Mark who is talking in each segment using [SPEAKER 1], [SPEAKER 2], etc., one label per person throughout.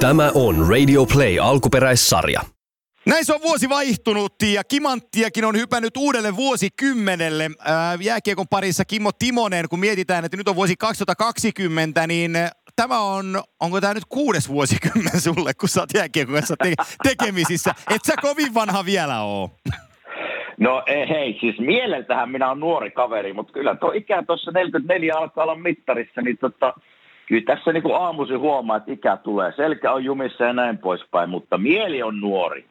[SPEAKER 1] Tämä on Radio Play alkuperäissarja.
[SPEAKER 2] Näin se on vuosi vaihtunut ja Kimanttiakin on hypännyt uudelle vuosikymmenelle. Ää, jääkiekon parissa Kimmo Timonen, kun mietitään, että nyt on vuosi 2020, niin tämä on, onko tämä nyt kuudes vuosikymmen sulle, kun sä oot jääkiekon kanssa te- tekemisissä? Et sä kovin vanha vielä oo.
[SPEAKER 3] No ei, hei, siis mieleltähän minä olen nuori kaveri, mutta kyllä tuo ikä tuossa 44 alkaa olla mittarissa, niin tota, kyllä tässä niin kuin huomaa, että ikä tulee. Selkä on jumissa ja näin poispäin, mutta mieli on nuori.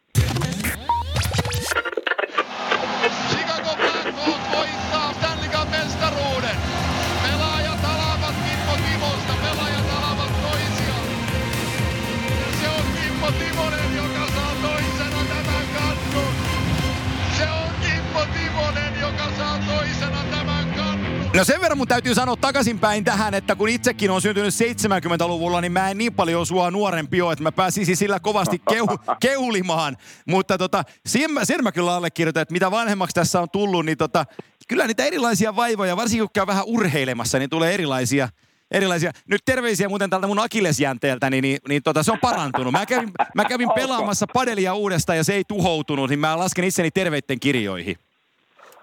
[SPEAKER 2] No sen verran mun täytyy sanoa takaisinpäin tähän, että kun itsekin on syntynyt 70-luvulla, niin mä en niin paljon sua nuorempi ole, että mä pääsisin sillä kovasti kehu, keulimaan. Mutta tota, sen, mä, sen mä kyllä allekirjoitan, että mitä vanhemmaksi tässä on tullut, niin tota, kyllä niitä erilaisia vaivoja, varsinkin kun käy vähän urheilemassa, niin tulee erilaisia erilaisia. Nyt terveisiä muuten tältä mun akillesjänteeltä, niin, niin, niin tota, se on parantunut. Mä kävin, mä kävin pelaamassa padelia uudestaan ja se ei tuhoutunut, niin mä lasken itseni terveitten kirjoihin.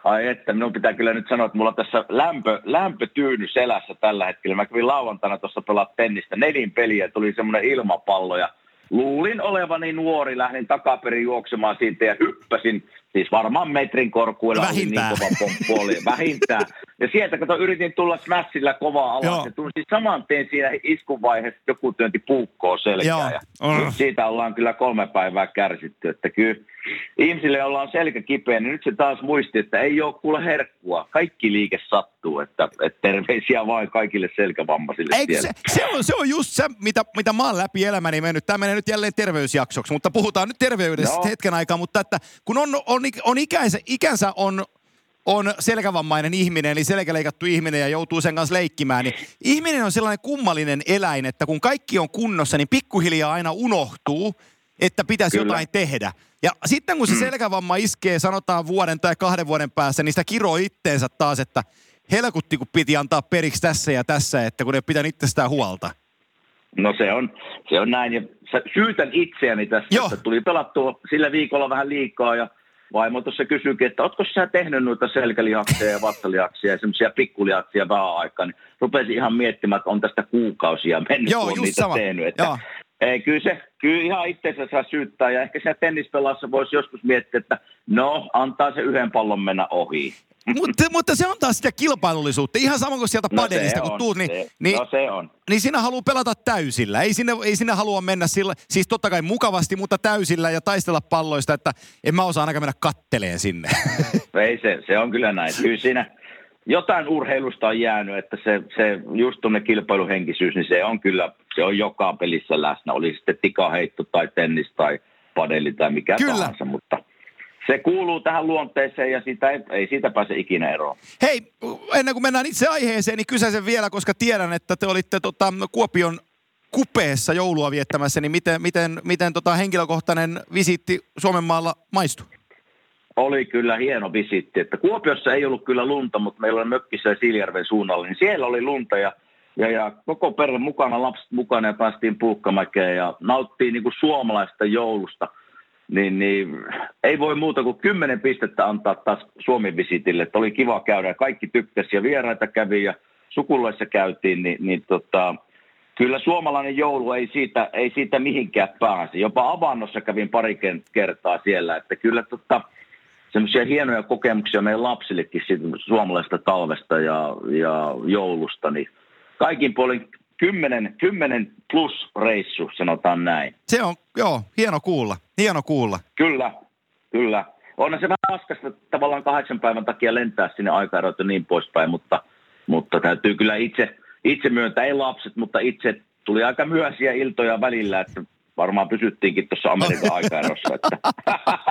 [SPEAKER 3] Ai että, minun pitää kyllä nyt sanoa, että mulla on tässä lämpö, lämpötyyny selässä tällä hetkellä. Mä kävin lauantaina tuossa pelaa tennistä nelin peliä, tuli semmoinen ilmapallo ja luulin olevani nuori, lähdin takaperin juoksemaan siitä ja hyppäsin, siis varmaan metrin korkuilla oli niin
[SPEAKER 2] Vähintään.
[SPEAKER 3] kova pomppu oli, vähintään. Ja sieltä kato, yritin tulla smashilla kovaa
[SPEAKER 2] Joo.
[SPEAKER 3] alas ja tunsin saman tien siinä iskun vaiheessa, joku työnti puukkoa selkää.
[SPEAKER 2] Joo.
[SPEAKER 3] Ja nyt siitä ollaan kyllä kolme päivää kärsitty, että kyllä ihmisille ollaan selkä kipeä, niin nyt se taas muisti, että ei ole kuule herkkua. Kaikki liike sattuu, että, että terveisiä vain kaikille selkävammaisille
[SPEAKER 2] Eikö se, se, on, se on just se, mitä, mitä mä oon läpi elämäni mennyt. Tämä menee nyt jälleen terveysjaksoksi, mutta puhutaan nyt terveydestä
[SPEAKER 3] Joo.
[SPEAKER 2] hetken aikaa. Mutta että kun on, on, on ikänsä, ikänsä on, on selkävammainen ihminen, eli selkäleikattu ihminen ja joutuu sen kanssa leikkimään, niin ihminen on sellainen kummallinen eläin, että kun kaikki on kunnossa, niin pikkuhiljaa aina unohtuu, että pitäisi
[SPEAKER 3] Kyllä.
[SPEAKER 2] jotain tehdä. Ja sitten kun se selkävamma iskee, sanotaan vuoden tai kahden vuoden päässä, niin sitä kiroo itteensä taas, että helkutti kun piti antaa periksi tässä ja tässä, että kun ei pitää itsestään huolta.
[SPEAKER 3] No se on, se on näin. Ja syytän itseäni tässä,
[SPEAKER 2] Joo.
[SPEAKER 3] että tuli pelattua sillä viikolla vähän liikaa ja vaimo tuossa kysyikin, että ootko sä tehnyt noita selkälihaksia ja vatsalihaksia ja semmoisia pikkulihaksia vähän aikaa, niin rupesin ihan miettimään, että on tästä kuukausia mennyt,
[SPEAKER 2] Joo,
[SPEAKER 3] kun on niitä
[SPEAKER 2] sama.
[SPEAKER 3] tehnyt. Että
[SPEAKER 2] Joo.
[SPEAKER 3] Ei, kyllä, se, kyllä ihan itseensä saa syyttää ja ehkä siinä tennispelassa voisi joskus miettiä, että no, antaa se yhden pallon mennä ohi.
[SPEAKER 2] mutta, mutta se on taas sitä kilpailullisuutta. Ihan sama kuin sieltä
[SPEAKER 3] No
[SPEAKER 2] padelista, kun
[SPEAKER 3] on,
[SPEAKER 2] tuut, niin,
[SPEAKER 3] se,
[SPEAKER 2] niin,
[SPEAKER 3] no se on.
[SPEAKER 2] niin sinä haluaa pelata täysillä. Ei sinne, ei sinne halua mennä sillä, siis totta kai mukavasti, mutta täysillä ja taistella palloista, että en mä osaa ainakaan mennä katteleen sinne.
[SPEAKER 3] Ei se, se on kyllä näin. Kyllä siinä jotain urheilusta on jäänyt, että se, se just tuonne kilpailuhenkisyys, niin se on kyllä, se on joka pelissä läsnä. Oli sitten tikaheitto tai tennis tai padeli tai mikä
[SPEAKER 2] Kyllä.
[SPEAKER 3] tahansa, mutta se kuuluu tähän luonteeseen ja siitä ei, ei siitä pääse ikinä eroon.
[SPEAKER 2] Hei, ennen kuin mennään itse aiheeseen, niin kysäisen vielä, koska tiedän, että te olitte tota, Kuopion kupeessa joulua viettämässä, niin miten, miten, miten tota henkilökohtainen visiitti Suomen maalla maistui?
[SPEAKER 3] Oli kyllä hieno visitti, että Kuopiossa ei ollut kyllä lunta, mutta meillä on mökkissä Siilijärven suunnalla, niin siellä oli lunta ja, ja, ja koko perhe mukana, lapset mukana ja päästiin puukkamäkeen ja nauttiin niin kuin suomalaista joulusta. Niin, niin, ei voi muuta kuin kymmenen pistettä antaa taas Suomen visitille, että oli kiva käydä ja kaikki tykkäsi ja vieraita kävi ja sukulaissa käytiin, niin, niin tota, kyllä suomalainen joulu ei siitä, ei siitä mihinkään pääse. Jopa avannossa kävin pari kertaa siellä, että kyllä tota, semmoisia hienoja kokemuksia meidän lapsillekin siitä suomalaisesta talvesta ja, ja joulusta, niin kaikin puolin 10, 10 plus reissu, sanotaan näin.
[SPEAKER 2] Se on, joo, hieno kuulla, hieno kuulla.
[SPEAKER 3] Kyllä, kyllä. Onhan se vähän raskasta tavallaan kahdeksan päivän takia lentää sinne aikaerot ja niin poispäin, mutta, mutta täytyy kyllä itse, itse myöntää, ei lapset, mutta itse tuli aika myöhäisiä iltoja välillä, että varmaan pysyttiinkin tuossa Amerikan aikaerossa. Että.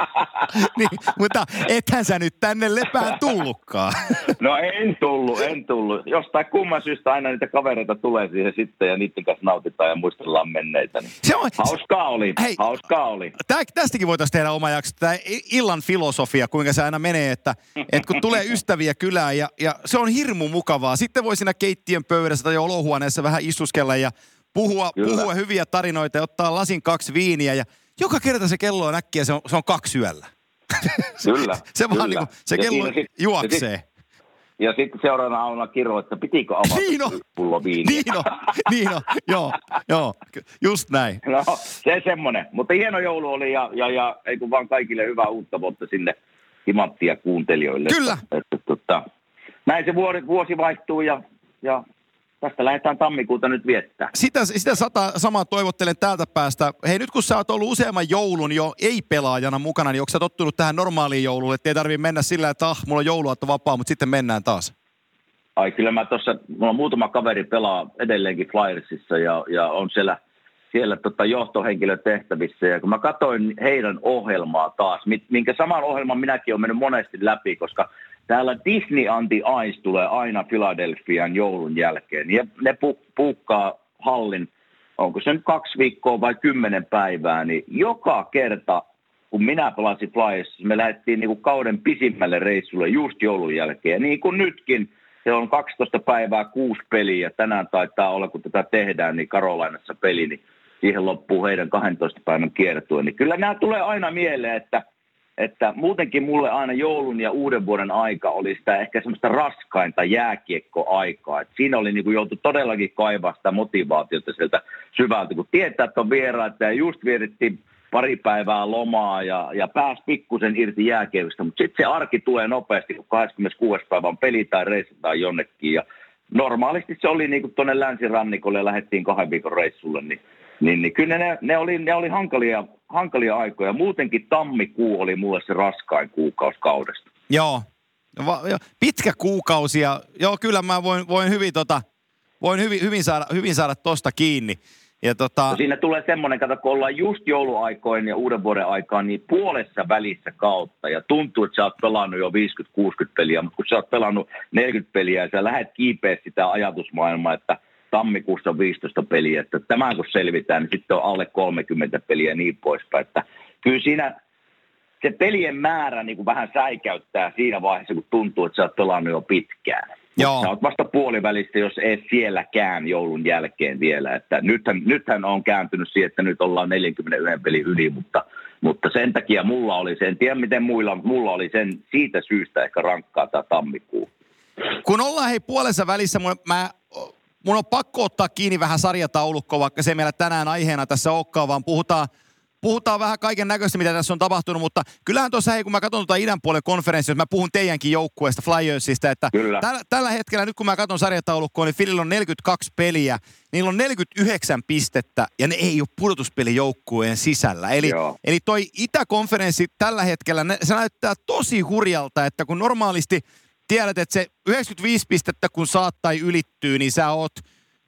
[SPEAKER 2] niin, mutta ethän sä nyt tänne lepään tullutkaan.
[SPEAKER 3] No en tullut, en tullut. Jostain kumman syystä aina niitä kavereita tulee siihen sitten ja niiden kanssa nautitaan ja muistellaan menneitä. Niin.
[SPEAKER 2] Se on,
[SPEAKER 3] Hauskaa oli,
[SPEAKER 2] Hei.
[SPEAKER 3] hauskaa oli.
[SPEAKER 2] Tää, tästäkin voitaisiin tehdä oma jakso, tämä illan filosofia, kuinka se aina menee, että, että kun tulee ystäviä kylään ja, ja se on hirmu mukavaa. Sitten voi siinä keittiön pöydässä tai olohuoneessa vähän istuskella ja puhua,
[SPEAKER 3] Kyllä.
[SPEAKER 2] puhua hyviä tarinoita ja ottaa lasin kaksi viiniä ja joka kerta se kello on äkkiä, se on, se on kaksi yöllä.
[SPEAKER 3] Kyllä.
[SPEAKER 2] Se vaan
[SPEAKER 3] kyllä.
[SPEAKER 2] niin kuin, se
[SPEAKER 3] Ja
[SPEAKER 2] kello
[SPEAKER 3] siinä sit-
[SPEAKER 2] juoksee.
[SPEAKER 3] Ja sitten ja sit seuraavana aamuna kirjoin, että pitikö avata
[SPEAKER 2] Niin on.
[SPEAKER 3] pullo viiniä.
[SPEAKER 2] Niin on, niin on, joo, joo, just näin.
[SPEAKER 3] No, se semmoinen. Mutta hieno joulu oli ja, ja, ja ei kun vaan kaikille hyvää uutta vuotta sinne timanttia kuuntelijoille.
[SPEAKER 2] Kyllä.
[SPEAKER 3] Että, että, että, näin se vuosi, vuosi vaihtuu ja, ja tästä lähdetään tammikuuta nyt viettää.
[SPEAKER 2] Sitä, sitä sata, samaa toivottelen täältä päästä. Hei, nyt kun sä oot ollut useamman joulun jo ei-pelaajana mukana, niin onko sä tottunut tähän normaaliin jouluun, että ei tarvii mennä sillä, että ah, mulla on jouluaatto vapaa, mutta sitten mennään taas?
[SPEAKER 3] Ai kyllä mä tuossa, mulla on muutama kaveri pelaa edelleenkin Flyersissa ja, ja on siellä, siellä tota johtohenkilötehtävissä. Ja kun mä katsoin heidän ohjelmaa taas, minkä saman ohjelman minäkin olen mennyt monesti läpi, koska täällä Disney Anti Ice tulee aina Philadelphiaan joulun jälkeen. Ja ne pu- puukkaa hallin, onko se nyt kaksi viikkoa vai kymmenen päivää, niin joka kerta kun minä pelasin Flyers, me lähdettiin niin kuin kauden pisimmälle reissulle just joulun jälkeen. Ja niin kuin nytkin, se on 12 päivää, kuusi peliä. Tänään taitaa olla, kun tätä tehdään, niin Karolainassa peli, niin siihen loppuu heidän 12 päivän kiertue. Niin kyllä nämä tulee aina mieleen, että, että muutenkin mulle aina joulun ja uuden vuoden aika oli sitä ehkä semmoista raskainta jääkiekkoaikaa. Et siinä oli niin joutu todellakin kaivaa sitä motivaatiota sieltä syvältä, kun tietää, että on vieraita ja just vietettiin pari päivää lomaa ja, ja pääsi pikkusen irti jääkiekosta, mutta sitten se arki tulee nopeasti, kun 26. päivä on peli tai reissataan jonnekin ja normaalisti se oli niin kuin tuonne länsirannikolle ja lähdettiin kahden viikon reissulle, niin, niin, niin kyllä ne, ne, oli, ne oli hankalia, hankalia aikoja. Muutenkin tammikuu oli mulle se raskain kuukausi kaudesta.
[SPEAKER 2] Joo. Va, jo, pitkä kuukausi ja joo, kyllä mä voin, voin hyvin, tota, voin hyvin, hyvin, saada, hyvin saada tosta kiinni. Ja tota,
[SPEAKER 3] No siinä tulee semmoinen, kato, kun ollaan just jouluaikoin ja uuden vuoden aikaan, niin puolessa välissä kautta. Ja tuntuu, että sä oot pelannut jo 50-60 peliä, mutta kun sä oot pelannut 40 peliä ja sä lähdet kiipeä sitä ajatusmaailmaa, että tammikuussa on 15 peliä, että tämän kun selvitään, niin sitten on alle 30 peliä ja niin poispäin. Että kyllä siinä se pelien määrä niin kuin vähän säikäyttää siinä vaiheessa, kun tuntuu, että sä oot pelannut jo pitkään.
[SPEAKER 2] Joo.
[SPEAKER 3] Sä oot vasta puolivälistä, jos ei sielläkään joulun jälkeen vielä. Että nythän, nythän on kääntynyt siihen, että nyt ollaan 41 pelin yli, mutta, mutta sen takia mulla oli se, en tiedä miten muilla, mulla oli sen siitä syystä ehkä rankkaa tämä tammikuu.
[SPEAKER 2] kun ollaan hei puolessa välissä, mä, mun on pakko ottaa kiinni vähän sarjataulukkoa, vaikka se meillä tänään aiheena tässä olekaan, vaan puhutaan, puhutaan vähän kaiken näköistä, mitä tässä on tapahtunut, mutta kyllähän tuossa, hei, kun mä katson tuota idän puolen konferenssia, mä puhun teidänkin joukkueesta, Flyersista, että tällä, tällä hetkellä, nyt kun mä katson sarjataulukkoa, niin Philillä on 42 peliä, niillä on 49 pistettä, ja ne ei ole pudotuspelijoukkueen sisällä. Eli,
[SPEAKER 3] Joo.
[SPEAKER 2] eli toi itäkonferenssi tällä hetkellä, ne, se näyttää tosi hurjalta, että kun normaalisti tiedät, että se 95 pistettä kun saat tai ylittyy, niin sä oot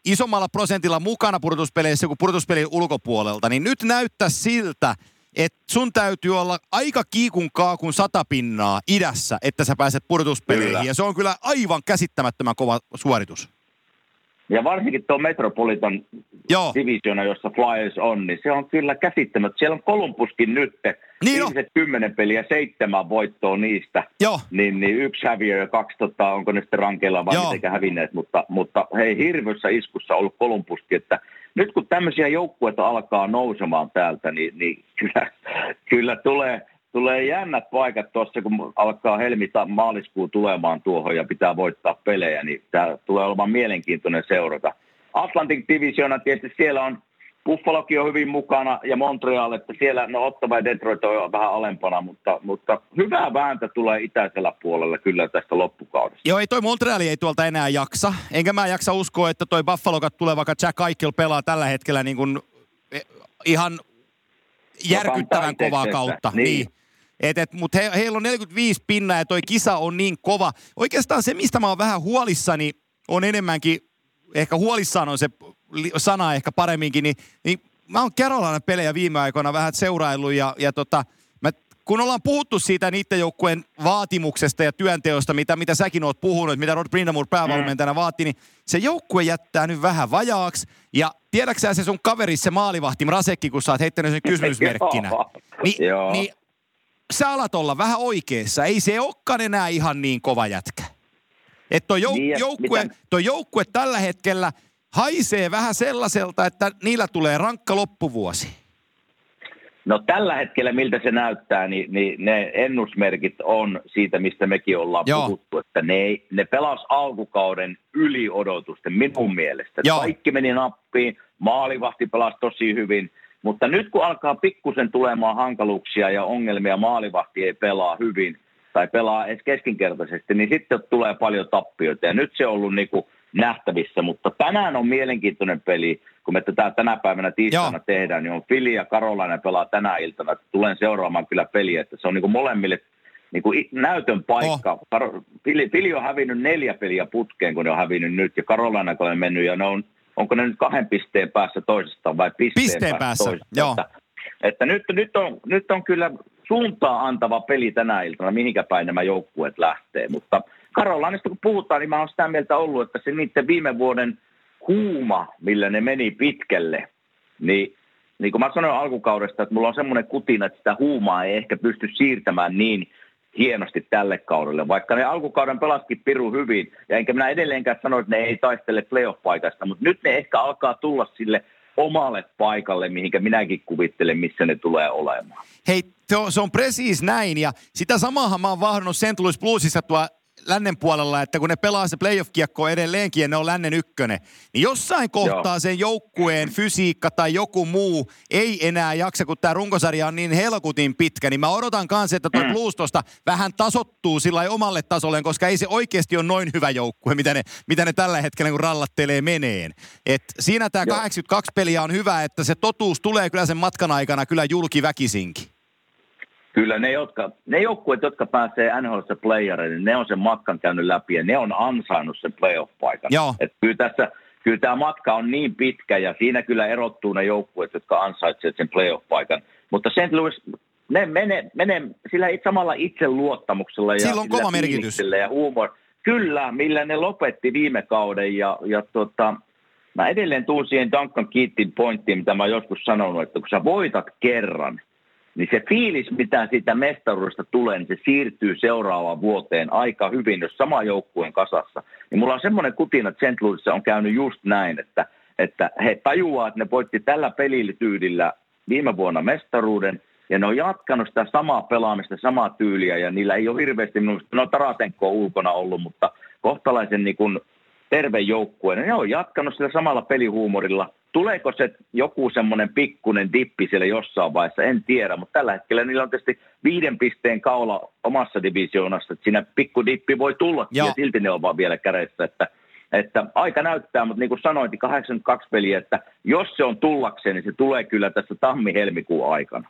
[SPEAKER 2] isommalla prosentilla mukana pudotuspeleissä kuin pudotuspelin ulkopuolelta, niin nyt näyttää siltä, että sun täytyy olla aika kiikun kaakun sata pinnaa idässä, että sä pääset pudotuspeleihin.
[SPEAKER 3] Kyllä.
[SPEAKER 2] Ja se on kyllä aivan käsittämättömän kova suoritus.
[SPEAKER 3] Ja varsinkin tuo Metropolitan
[SPEAKER 2] Joo.
[SPEAKER 3] divisiona, jossa Flyers on, niin se on kyllä käsittämättä. Siellä on Columbuskin nyt,
[SPEAKER 2] Niin on.
[SPEAKER 3] viimeiset kymmenen peliä, seitsemän voittoa niistä.
[SPEAKER 2] Joo.
[SPEAKER 3] Niin, niin yksi häviö ja kaksi, tota, onko ne sitten rankeilla vai mitenkä hävinneet, mutta, mutta hei, hirveässä iskussa ollut Kolumbuskin, että nyt kun tämmöisiä joukkueita alkaa nousemaan täältä, niin, niin kyllä, kyllä tulee, tulee jännät paikat tuossa, kun alkaa helmi maaliskuu tulemaan tuohon ja pitää voittaa pelejä, niin tämä tulee olemaan mielenkiintoinen seurata. Atlantic Divisiona tietysti siellä on Buffalokin on hyvin mukana ja Montreal, että siellä no Ottava ja Detroit on vähän alempana, mutta, mutta hyvää vääntä tulee itäisellä puolella kyllä tästä loppukaudesta.
[SPEAKER 2] Joo, ei toi Montreali ei tuolta enää jaksa. Enkä mä jaksa uskoa, että toi Buffalokat tulee, vaikka Jack Eichel pelaa tällä hetkellä niin kuin eh, ihan järkyttävän kovaa kautta.
[SPEAKER 3] niin.
[SPEAKER 2] Niin. Et, et, Mutta he, heillä on 45 pinnaa ja toi kisa on niin kova. Oikeastaan se, mistä mä oon vähän huolissani, on enemmänkin, ehkä huolissaan on se sana ehkä paremminkin, niin, niin mä oon Carolina pelejä viime aikoina vähän seuraillut ja, ja tota, mä, kun ollaan puhuttu siitä niiden joukkueen vaatimuksesta ja työnteosta, mitä, mitä säkin oot puhunut, mitä Rod Brindamore päävalmentajana vaati, niin se joukkue jättää nyt vähän vajaaksi. Ja tiedäksä se sun kaveri, se maalivahti Mrasekki, kun sä oot heittänyt sen kysymysmerkkinä. Niin, niin sä alat olla vähän oikeassa. Ei se olekaan enää ihan niin kova jätkä. Että toi, jouk-
[SPEAKER 3] Niin,
[SPEAKER 2] joukkue,
[SPEAKER 3] mitä-
[SPEAKER 2] toi joukkue tällä hetkellä, haisee vähän sellaiselta, että niillä tulee rankka loppuvuosi.
[SPEAKER 3] No tällä hetkellä, miltä se näyttää, niin, niin ne ennusmerkit on siitä, mistä mekin ollaan
[SPEAKER 2] Joo.
[SPEAKER 3] puhuttu, että ne, ei, ne pelas alkukauden yli odotusten minun mielestä.
[SPEAKER 2] Joo.
[SPEAKER 3] Kaikki meni nappiin, maalivahti pelasi tosi hyvin, mutta nyt kun alkaa pikkusen tulemaan hankaluuksia ja ongelmia, maalivahti ei pelaa hyvin tai pelaa edes keskinkertaisesti, niin sitten tulee paljon tappioita ja nyt se on ollut niin kuin nähtävissä, mutta tänään on mielenkiintoinen peli, kun me tätä tänä päivänä tiistaina
[SPEAKER 2] Joo.
[SPEAKER 3] tehdään, niin on Fili ja Karolainen pelaa tänä iltana. Tulen seuraamaan kyllä peliä, että se on niin kuin molemmille niin kuin näytön paikka. Karo, Fili, Fili on hävinnyt neljä peliä putkeen, kun ne on hävinnyt nyt, ja Karolainen on mennyt, ja ne on, onko ne nyt kahden pisteen päässä toisestaan vai pisteen,
[SPEAKER 2] Pisteen päässä,
[SPEAKER 3] toisestaan?
[SPEAKER 2] joo.
[SPEAKER 3] Että, nyt, nyt, on, nyt on kyllä suuntaa antava peli tänä iltana, mihinkä päin nämä joukkueet lähtee. Mutta Karolainista kun puhutaan, niin mä oon sitä mieltä ollut, että se niiden viime vuoden huuma, millä ne meni pitkälle, niin niin kuin mä sanoin alkukaudesta, että mulla on semmoinen kutina, että sitä huumaa ei ehkä pysty siirtämään niin hienosti tälle kaudelle, vaikka ne alkukauden pelaskin piru hyvin, ja enkä minä edelleenkään sano, että ne ei taistele playoff-paikasta, mutta nyt ne ehkä alkaa tulla sille omalle paikalle, mihinkä minäkin kuvittelen, missä ne tulee olemaan.
[SPEAKER 2] Hei, se on, se on presiis näin ja sitä samahan mä oon vahdannut St. Louis Bluesissa tuo lännen puolella, että kun ne pelaa se playoff-kiekko edelleenkin ja ne on lännen ykkönen, niin jossain kohtaa
[SPEAKER 3] Joo.
[SPEAKER 2] sen joukkueen fysiikka tai joku muu ei enää jaksa, kun tämä runkosarja on niin helkutin pitkä, niin mä odotan kanssa, että tuo Blues tosta vähän tasottuu sillä omalle tasolleen, koska ei se oikeasti ole noin hyvä joukkue, mitä ne, mitä ne tällä hetkellä kun rallattelee meneen. Et siinä tämä
[SPEAKER 3] Joo.
[SPEAKER 2] 82 peliä on hyvä, että se totuus tulee kyllä sen matkan aikana kyllä julki väkisinkin.
[SPEAKER 3] Kyllä ne, jotka, ne joukkueet, jotka pääsee nhl playereille, niin ne on sen matkan käynyt läpi ja ne on ansainnut sen playoff-paikan.
[SPEAKER 2] Joo.
[SPEAKER 3] Et kyllä, tässä, kyllä tämä matka on niin pitkä ja siinä kyllä erottuu ne joukkueet, jotka ansaitsevat sen playoff-paikan. Mutta St. Louis, ne menee, menee sillä samalla itseluottamuksella ja
[SPEAKER 2] Sillä on kova merkitys.
[SPEAKER 3] ja huumor. Kyllä, millä ne lopetti viime kauden ja, ja tota, mä edelleen tuun siihen Duncan Keatin pointtiin, mitä mä joskus sanonut, että kun sä voitat kerran, niin se fiilis, mitä siitä mestaruudesta tulee, niin se siirtyy seuraavaan vuoteen aika hyvin, jos sama joukkueen kasassa. Niin mulla on semmoinen kutina, että St. Louisissa on käynyt just näin, että, että he tajuaa, että ne voitti tällä pelityydillä viime vuonna mestaruuden, ja ne on jatkanut sitä samaa pelaamista, samaa tyyliä, ja niillä ei ole hirveästi, minusta, no Tarasenko on ulkona ollut, mutta kohtalaisen niin kuin terve joukkue, niin ne on jatkanut sillä samalla pelihuumorilla. Tuleeko se joku semmoinen pikkunen dippi siellä jossain vaiheessa, en tiedä, mutta tällä hetkellä niillä on tietysti viiden pisteen kaula omassa divisioonassa, että siinä pikku dippi voi tulla
[SPEAKER 2] Joo.
[SPEAKER 3] ja silti ne on vaan vielä kädessä, että, että aika näyttää, mutta niin kuin sanoin, niin 82 peliä, että jos se on tullakseen, niin se tulee kyllä tässä tammi-helmikuun aikana.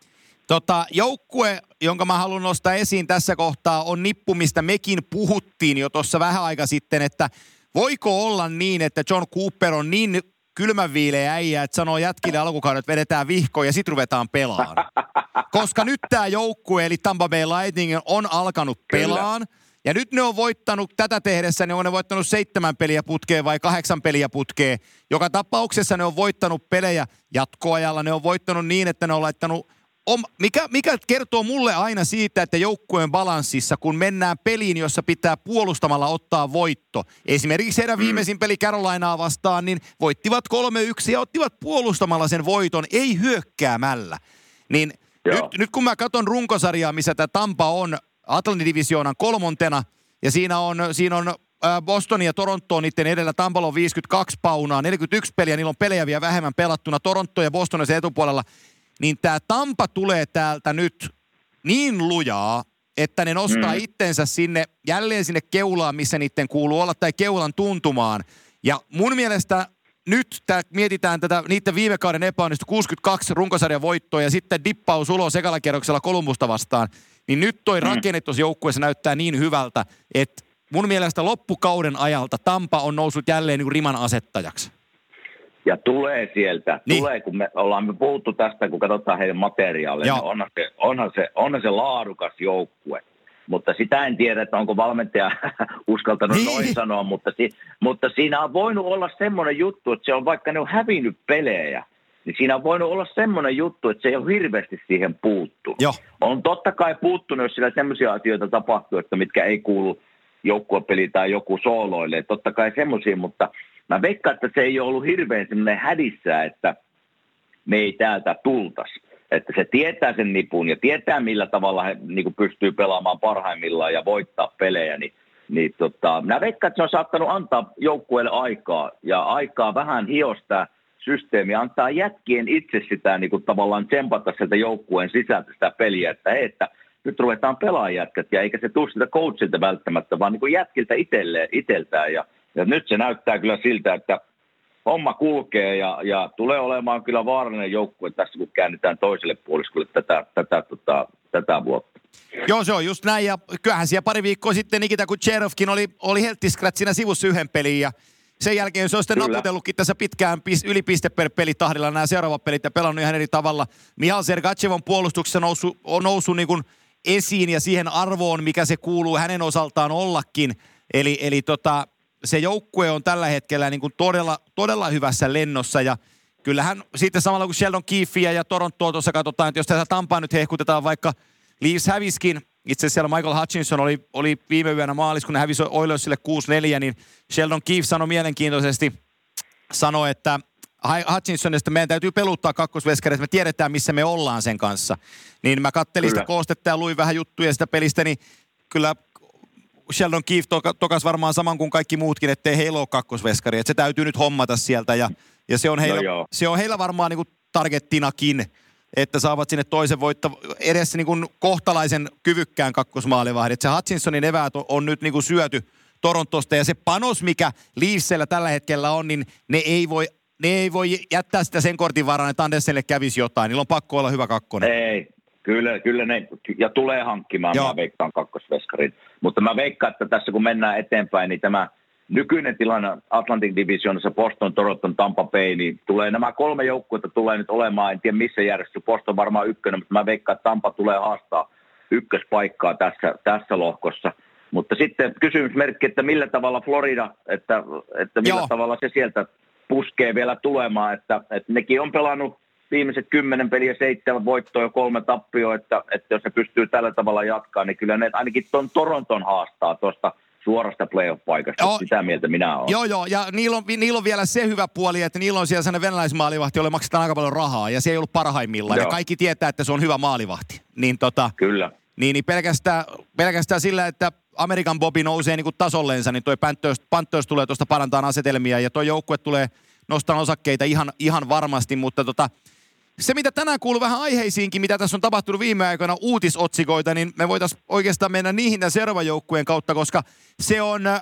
[SPEAKER 2] Tota, joukkue, jonka mä haluan nostaa esiin tässä kohtaa, on nippu, mistä mekin puhuttiin jo tuossa vähän aika sitten, että voiko olla niin, että John Cooper on niin kylmänviileä äijä, että sanoo jätkille alkukauden, että vedetään vihkoon ja sitten ruvetaan pelaamaan. Koska nyt tämä joukkue, eli Tampa Bay Lightning, on alkanut
[SPEAKER 3] Kyllä.
[SPEAKER 2] pelaan. Ja nyt ne on voittanut tätä tehdessä, ne on ne voittanut seitsemän peliä putkeen vai kahdeksan peliä putkeen. Joka tapauksessa ne on voittanut pelejä jatkoajalla. Ne on voittanut niin, että ne on laittanut Om, mikä, mikä kertoo mulle aina siitä, että joukkueen balanssissa, kun mennään peliin, jossa pitää puolustamalla ottaa voitto. Esimerkiksi heidän viimeisin peli Carolinaa vastaan, niin voittivat 3-1 ja ottivat puolustamalla sen voiton, ei hyökkäämällä. Niin
[SPEAKER 3] Joo.
[SPEAKER 2] nyt, nyt kun mä katson runkosarjaa, missä tämä Tampa on Atlantin divisioonan kolmontena, ja siinä on, siinä on Boston ja Toronto on niiden edellä. Tampalla on 52 paunaa, 41 peliä, niillä on pelejä vielä vähemmän pelattuna. Toronto ja Boston on se etupuolella. Niin tämä Tampa tulee täältä nyt niin lujaa, että ne nostaa mm. itsensä sinne, jälleen sinne keulaan, missä niiden kuuluu olla, tai keulan tuntumaan. Ja mun mielestä nyt tää, mietitään tätä niiden viime kauden epäonnistu 62 runkosarjan voittoa ja sitten dippaus ulos ekalla kierroksella Kolumbusta vastaan, niin nyt toi mm. rakenne tuossa joukkueessa näyttää niin hyvältä, että mun mielestä loppukauden ajalta Tampa on noussut jälleen niin riman asettajaksi.
[SPEAKER 3] Ja tulee sieltä,
[SPEAKER 2] Niin.
[SPEAKER 3] tulee, kun me ollaan me puhuttu tästä, kun katsotaan heidän materiaalia,
[SPEAKER 2] Joo.
[SPEAKER 3] niin onhan se, onhan, se, onhan se laadukas joukkue. Mutta sitä en tiedä, että onko valmentaja uskaltanut
[SPEAKER 2] Niin.
[SPEAKER 3] noin sanoa, mutta, si, mutta siinä on voinut olla semmoinen juttu, että se on vaikka ne on hävinnyt pelejä, niin siinä on voinut olla semmoinen juttu, että se ei ole hirveästi siihen puuttunut.
[SPEAKER 2] Joo.
[SPEAKER 3] On totta kai puuttunut, jos siellä semmoisia asioita tapahtuu, että mitkä ei kuulu joukkuepeli tai joku sooloille. Totta kai semmoisia, mutta mä veikkaan, että se ei ole ollut hirveän semmoinen hädissä, että me ei täältä tultas. Että se tietää sen nipun ja tietää millä tavalla he niin kuin pystyy pelaamaan parhaimmillaan ja voittaa pelejä, niin niin tota, mä veikkaan, että se on saattanut antaa joukkueelle aikaa ja aikaa vähän hiostaa systeemi, antaa jätkien itse sitä niin kuin tavallaan tsempata sieltä joukkueen sisältä sitä peliä, että hei, että nyt ruvetaan pelaajätkät ja eikä se tule sitä coachilta välttämättä, vaan niin kuin jätkiltä itelle, iteltään ja, ja nyt se näyttää kyllä siltä, että homma kulkee ja, ja tulee olemaan kyllä vaarallinen joukkue tässä, kun käännetään toiselle puoliskolle tätä, tätä, tätä, tätä vuotta.
[SPEAKER 2] Joo, se on just näin. Ja kyllähän siellä pari viikkoa sitten Nikita Kucherovkin oli, oli siinä sivussa yhden pelin ja sen jälkeen se on sitten naputellutkin tässä pitkään yli piste per peli tahdilla nämä seuraavat pelit ja pelannut ihan eri tavalla. Mihal Sergachevon puolustuksessa noussut, on noussut niin kuin esiin ja siihen arvoon, mikä se kuuluu hänen osaltaan ollakin. Eli, eli tota, se joukkue on tällä hetkellä niin kuin todella, todella hyvässä lennossa ja kyllähän sitten samalla kuin Sheldon Keefeä ja Torontoa tuossa katsotaan, että jos tätä Tampaa nyt hehkutetaan vaikka Leafs häviskin, itse siellä Michael Hutchinson oli, oli viime yönä maalis, kun ne hävisi Oilersille 6-4, niin Sheldon Keefe sanoi mielenkiintoisesti, sanoi, että Hutchinsonista meidän täytyy peluttaa kakkosveskarit, me tiedetään missä me ollaan sen kanssa. Niin mä kattelin kyllä. sitä koostetta ja luin vähän juttuja sitä pelistä, niin kyllä Sheldon Keefe to- tokas varmaan saman kuin kaikki muutkin, ettei heillä ole kakkosveskari. Että se täytyy nyt hommata sieltä ja, ja se, on heillä, no se on heillä varmaan niin kuin targettinakin, että saavat sinne toisen voitto edessä niin kuin kohtalaisen kyvykkään kakkosmaalivahdin. Se Hutchinsonin eväät on, on nyt niin kuin syöty Torontosta ja se panos, mikä Leafsillä tällä hetkellä on, niin ne ei voi ne ei voi jättää sitä sen kortin varaan, että Andersenille kävisi jotain. Niillä on pakko olla hyvä kakkonen.
[SPEAKER 3] Ei, kyllä, kyllä ne, ja tulee hankkimaan, Joo. mä veikkaan kakkosveskarin. Mutta mä veikkaan, että tässä kun mennään eteenpäin, niin tämä nykyinen tilanne Atlantic Divisionissa, Boston, Toronto, Tampa Bay, niin tulee nämä kolme joukkuetta tulee nyt olemaan, en tiedä missä järjestyy, Boston varmaan ykkönen, mutta mä veikkaan, että Tampa tulee haastaa ykköspaikkaa tässä, tässä lohkossa. Mutta sitten kysymysmerkki, että millä tavalla Florida, että, että millä Joo. tavalla se sieltä puskee vielä tulemaan, että, että nekin on pelannut viimeiset kymmenen peliä, seitsemän voittoa ja kolme tappioa, että, että jos se pystyy tällä tavalla jatkaa, niin kyllä ne ainakin tuon Toronton haastaa tuosta suorasta playoff-paikasta. Joo, Sitä mieltä minä olen.
[SPEAKER 2] Joo, joo. Ja niillä on, niillä on vielä se hyvä puoli, että niillä on siellä sellainen venäläismaalivahti, jolle maksetaan aika paljon rahaa. Ja se ei ollut parhaimmillaan. Joo. Ja kaikki tietää, että se on hyvä maalivahti. Niin tota,
[SPEAKER 3] Kyllä.
[SPEAKER 2] Niin, niin pelkästään, pelkästään sillä, että Amerikan Bobi nousee niin kuin tasolleensa, niin toi Panthers, tulee tuosta parantaa asetelmia. Ja toi joukkue tulee nostaa osakkeita ihan, ihan varmasti. Mutta tota, se, mitä tänään kuuluu vähän aiheisiinkin, mitä tässä on tapahtunut viime aikoina, uutisotsikoita, niin me voitaisiin oikeastaan mennä niihin tämän seuraavan kautta, koska se on äh,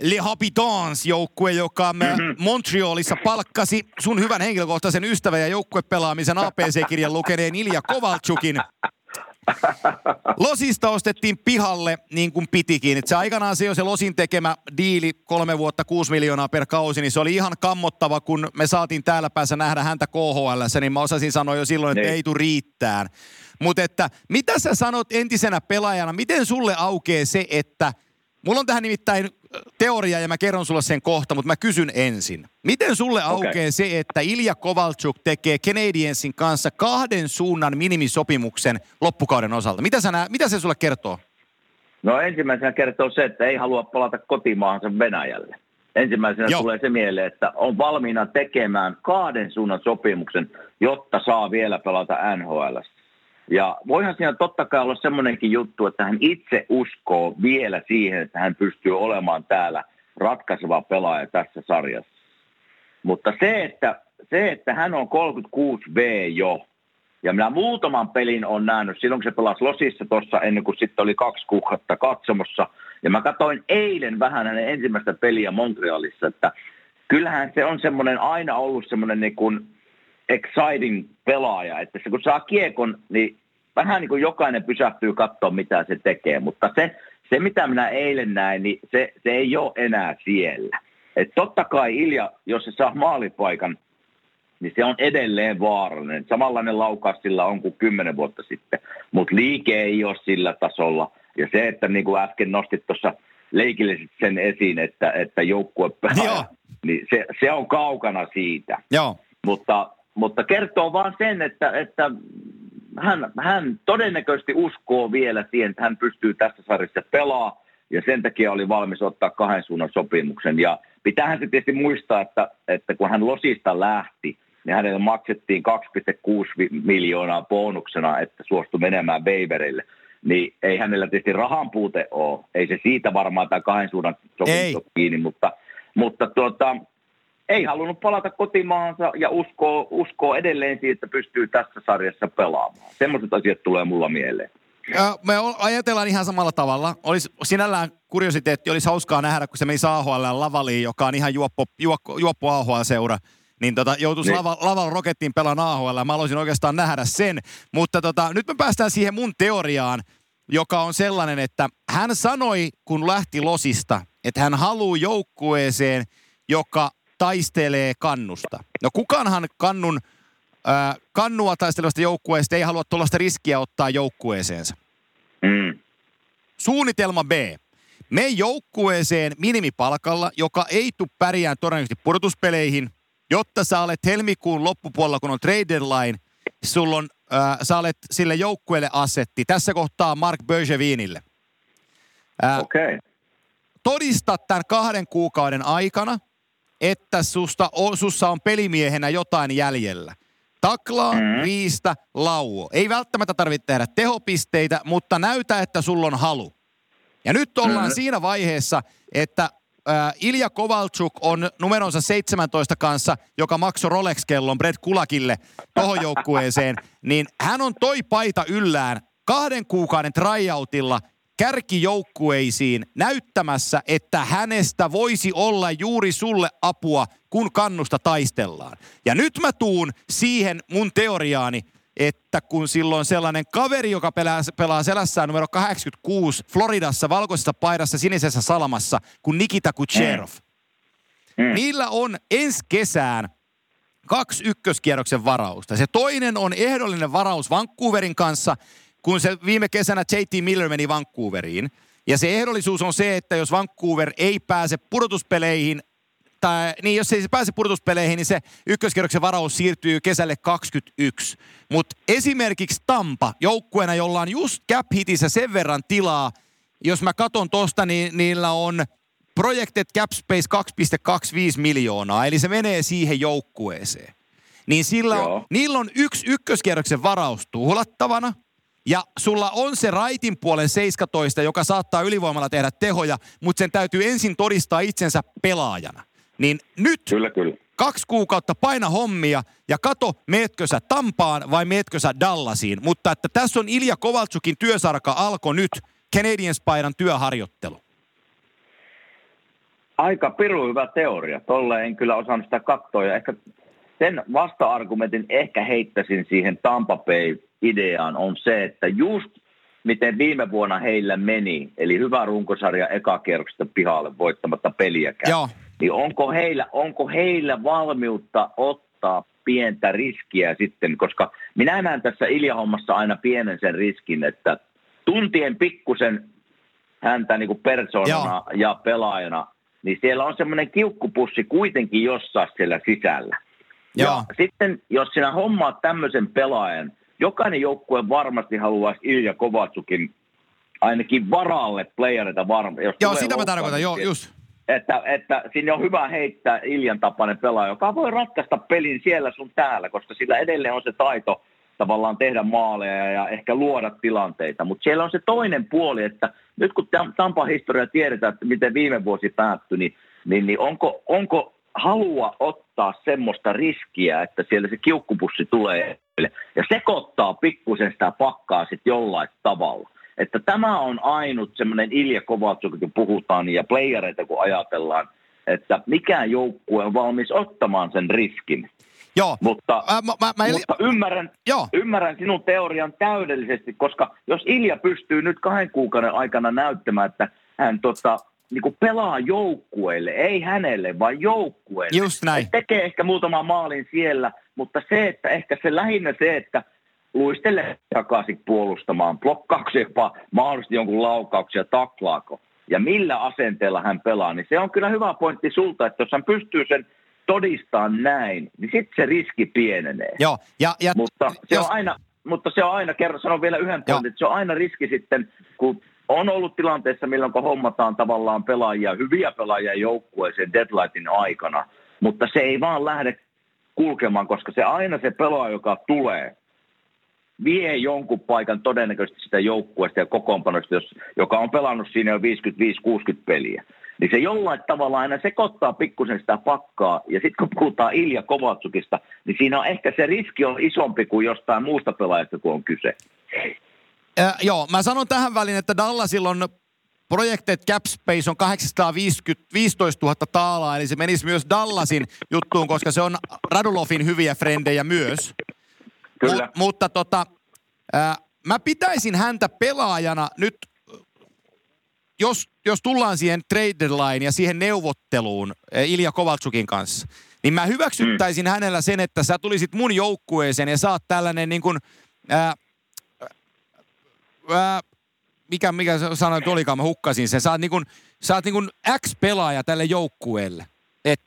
[SPEAKER 2] Le Habitants joukkue, joka mm-hmm. Montrealissa palkkasi sun hyvän henkilökohtaisen ystävän ja joukkuepelaamisen APC-kirjan lukeneen Ilja Kovalchukin Losista ostettiin pihalle niin kuin pitikin. Et se aikanaan se jo se Losin tekemä diili kolme vuotta kuusi miljoonaa per kausi, niin se oli ihan kammottava, kun me saatiin täällä päässä nähdä häntä KHL, niin mä osasin sanoa jo silloin, että niin. ei tule riittään. Mutta että mitä sä sanot entisenä pelaajana, miten sulle aukeaa se, että – Mulla on tähän nimittäin teoria ja mä kerron sulle sen kohta, mutta mä kysyn ensin. Miten sulle aukeaa okay. se, että Ilja Kovalchuk tekee Canadiensin kanssa kahden suunnan minimisopimuksen loppukauden osalta? Mitä, sä nää, mitä se sulle kertoo?
[SPEAKER 3] No ensimmäisenä kertoo se, että ei halua palata kotimaahansa Venäjälle. Ensimmäisenä Joo. tulee se mieleen, että on valmiina tekemään kahden suunnan sopimuksen, jotta saa vielä pelata NHL. Ja voihan siinä totta kai olla semmoinenkin juttu, että hän itse uskoo vielä siihen, että hän pystyy olemaan täällä ratkaiseva pelaaja tässä sarjassa. Mutta se, että, se, että hän on 36V jo, ja minä muutaman pelin on nähnyt, silloin kun se pelasi Losissa tuossa ennen kuin sitten oli kaksi kuukautta katsomossa, ja mä katsoin eilen vähän hänen ensimmäistä peliä Montrealissa, että kyllähän se on semmoinen aina ollut semmoinen niin kuin exciting pelaaja, että se kun saa kiekon, niin vähän niin kuin jokainen pysähtyy katsoa, mitä se tekee, mutta se, se mitä minä eilen näin, niin se, se ei ole enää siellä. Et totta kai Ilja, jos se saa maalipaikan, niin se on edelleen vaarallinen. Samanlainen laukaus sillä on kuin kymmenen vuotta sitten, mutta liike ei ole sillä tasolla. Ja se, että niin kuin äsken nostit tuossa leikille sen esiin, että, että joukkue niin se, se on kaukana siitä.
[SPEAKER 2] Joo.
[SPEAKER 3] Mutta mutta kertoo vaan sen, että, että hän, hän todennäköisesti uskoo vielä siihen, että hän pystyy tässä sarjassa pelaa ja sen takia oli valmis ottaa kahden suunnan sopimuksen. Ja pitäähän se tietysti muistaa, että, että kun hän Losista lähti, niin hänelle maksettiin 2,6 miljoonaa bonuksena, että suostui menemään Beiverille. Niin ei hänellä tietysti rahan puute ole. Ei se siitä varmaan tämä kahden suunnan sopimus ole kiinni, mutta, mutta tuota, ei halunnut palata kotimaansa ja uskoo, uskoo edelleen siitä, että pystyy tässä sarjassa pelaamaan. Semmoiset asiat tulee mulla mieleen.
[SPEAKER 2] Ja me ajatellaan ihan samalla tavalla. Olisi sinällään kuriositeetti, olisi hauskaa nähdä, kun se meni AHL Lavaliin, joka on ihan juoppo, juoppo, juoppo AHL-seura niin tota, joutuisi niin. lava, lavalla rokettiin pelaan AHL. Mä haluaisin oikeastaan nähdä sen. Mutta tota, nyt me päästään siihen mun teoriaan, joka on sellainen, että hän sanoi, kun lähti Losista, että hän haluaa joukkueeseen, joka taistelee kannusta. No kukaanhan kannun, äh, kannua taistelevasta joukkueesta ei halua tuollaista riskiä ottaa joukkueeseensa. Mm. Suunnitelma B. Me joukkueeseen minimipalkalla, joka ei tule pärjään todennäköisesti pudotuspeleihin, jotta sä olet helmikuun loppupuolella, kun on trade deadline, sulla on, äh, sä olet sille joukkueelle asetti. Tässä kohtaa Mark Bergevinille.
[SPEAKER 3] Äh, Okei. Okay.
[SPEAKER 2] Todista tämän kahden kuukauden aikana, että susta, sussa on pelimiehenä jotain jäljellä. Taklaa, mm-hmm. riistä, lauo. Ei välttämättä tarvitse tehdä tehopisteitä, mutta näytä, että sulla on halu. Ja nyt ollaan mm-hmm. siinä vaiheessa, että äh, Ilja Kovalchuk on numeronsa 17 kanssa, joka maksoi Rolex-kellon Brett Kulakille tohon joukkueeseen, niin hän on toi paita yllään kahden kuukauden tryoutilla kärkijoukkueisiin näyttämässä, että hänestä voisi olla juuri sulle apua, kun kannusta taistellaan. Ja nyt mä tuun siihen mun teoriaani, että kun silloin sellainen kaveri, joka pelaa, pelaa selässään numero 86 Floridassa valkoisessa paidassa sinisessä salamassa, kuin Nikita Kucherov. Mm. Mm. Niillä on ensi kesään kaksi ykköskierroksen varausta. Se toinen on ehdollinen varaus Vancouverin kanssa, kun se viime kesänä JT Miller meni Vancouveriin. Ja se ehdollisuus on se, että jos Vancouver ei pääse pudotuspeleihin, tai niin jos ei se pääse pudotuspeleihin, niin se ykköskierroksen varaus siirtyy kesälle 21. Mutta esimerkiksi Tampa, joukkueena, jolla on just cap hitissä sen verran tilaa, jos mä katon tosta, niin niillä on projected cap space 2,25 miljoonaa, eli se menee siihen joukkueeseen. Niin sillä on, niillä on yksi ykköskierroksen varaus tuhlattavana, ja sulla on se raitin puolen 17, joka saattaa ylivoimalla tehdä tehoja, mutta sen täytyy ensin todistaa itsensä pelaajana. Niin nyt
[SPEAKER 3] kyllä, kyllä.
[SPEAKER 2] kaksi kuukautta paina hommia ja kato, meetkö sä Tampaan vai meetkö sä Dallasiin. Mutta että tässä on Ilja Kovaltsukin työsarka alkoi nyt, Canadian Spairan työharjoittelu.
[SPEAKER 3] Aika piru hyvä teoria. Tolle en kyllä osannut sitä katsoa. Ja ehkä sen vasta-argumentin ehkä heittäisin siihen Tampa Bay-ideaan on se, että just miten viime vuonna heillä meni, eli hyvä runkosarja eka pihalle voittamatta peliäkään. Joo niin onko heillä, onko heillä valmiutta ottaa pientä riskiä sitten, koska minä näen tässä Ilja-hommassa aina pienen sen riskin, että tuntien pikkusen häntä niin kuin persoonana Joo. ja pelaajana, niin siellä on semmoinen kiukkupussi kuitenkin jossain siellä sisällä. Joo. Ja sitten jos sinä hommaat tämmöisen pelaajan, jokainen joukkue varmasti haluaisi Ilja Kovatsukin ainakin varalle playereita varmaan.
[SPEAKER 2] Joo, sitä mä tarkoitan, joo, just
[SPEAKER 3] että, että sinne on hyvä heittää Iljan tapainen pelaaja, joka voi ratkaista pelin siellä sun täällä, koska sillä edelleen on se taito tavallaan tehdä maaleja ja ehkä luoda tilanteita. Mutta siellä on se toinen puoli, että nyt kun Tampan historia tiedetään, että miten viime vuosi päättyi, niin, niin, niin onko, onko halua ottaa semmoista riskiä, että siellä se kiukkupussi tulee ja sekoittaa pikkusen sitä pakkaa sitten jollain tavalla. Että tämä on ainut semmoinen Ilja Kovatsuk, kun puhutaan, ja playereita kun ajatellaan, että mikä joukkue on valmis ottamaan sen riskin.
[SPEAKER 2] Joo.
[SPEAKER 3] Mutta, mä, mä, mä mutta ymmärrän, Joo. ymmärrän sinun teorian täydellisesti, koska jos Ilja pystyy nyt kahden kuukauden aikana näyttämään, että hän tota, niin kuin pelaa joukkueelle, ei hänelle, vaan joukkueelle.
[SPEAKER 2] Just näin.
[SPEAKER 3] Et tekee ehkä muutama maalin siellä, mutta se, että ehkä se lähinnä se, että luistele takaisin puolustamaan, blokkaako jopa mahdollisesti jonkun laukauksia, taklaako ja millä asenteella hän pelaa, niin se on kyllä hyvä pointti sulta, että jos hän pystyy sen todistamaan näin, niin sitten se riski pienenee.
[SPEAKER 2] Joo, ja,
[SPEAKER 3] ja, mutta, se jos... on aina, mutta se on aina, kerran sanon vielä yhden pointin, että se on aina riski sitten, kun on ollut tilanteessa, milloin hommataan tavallaan pelaajia, hyviä pelaajia joukkueeseen deadlinein aikana, mutta se ei vaan lähde kulkemaan, koska se aina se pelaaja, joka tulee, vie jonkun paikan todennäköisesti sitä joukkueesta ja kokoonpanosta, jos, joka on pelannut siinä jo 55-60 peliä. Niin se jollain tavalla aina sekoittaa pikkusen sitä pakkaa. Ja sitten kun puhutaan Ilja Kovatsukista, niin siinä on ehkä se riski on isompi kuin jostain muusta pelaajasta, kun on kyse.
[SPEAKER 2] Äh, joo, mä sanon tähän väliin, että Dallasilla on Projected Cap Space on 815 000 taalaa, eli se menisi myös Dallasin juttuun, koska se on Radulofin hyviä frendejä myös.
[SPEAKER 3] Kyllä.
[SPEAKER 2] Mut, mutta tota, ää, mä pitäisin häntä pelaajana nyt, jos, jos tullaan siihen trade line ja siihen neuvotteluun ää, Ilja Kovaltsukin kanssa, niin mä hyväksyttäisin mm. hänellä sen, että sä tulisit mun joukkueeseen ja saat tällainen niin kuin, ää, ää, mikä, mikä sanoin olikaan, mä hukkasin sen. Sä oot, niin kuin, sä oot niin kuin X-pelaaja tälle joukkueelle. Et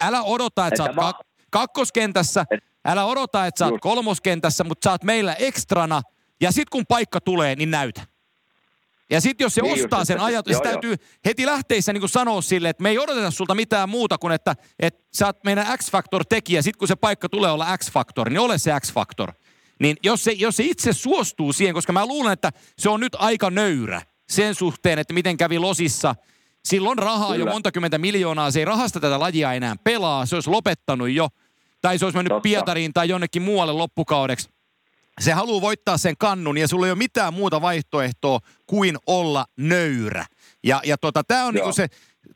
[SPEAKER 2] älä odota, että, että sä oot kak- kakkoskentässä, et, älä odota, että sä oot kolmoskentässä, mutta sä oot meillä ekstrana. Ja sit kun paikka tulee, niin näytä. Ja sitten jos se niin ostaa just, sen ajatus, se täytyy heti lähteissä niin sanoa sille, että me ei odoteta sulta mitään muuta kuin, että, että sä oot meidän X-Factor-tekijä. Sitten kun se paikka tulee olla X-Factor, niin ole se X-Factor. Niin jos se, jos se itse suostuu siihen, koska mä luulen, että se on nyt aika nöyrä sen suhteen, että miten kävi Losissa. Silloin rahaa Kyllä. jo monta kymmentä miljoonaa, se ei rahasta tätä lajia enää pelaa, se olisi lopettanut jo. Tai se olisi mennyt Totta. Pietariin tai jonnekin muualle loppukaudeksi. Se haluaa voittaa sen kannun ja sulla ei ole mitään muuta vaihtoehtoa kuin olla nöyrä. Ja, ja tota, tämä on niinku se,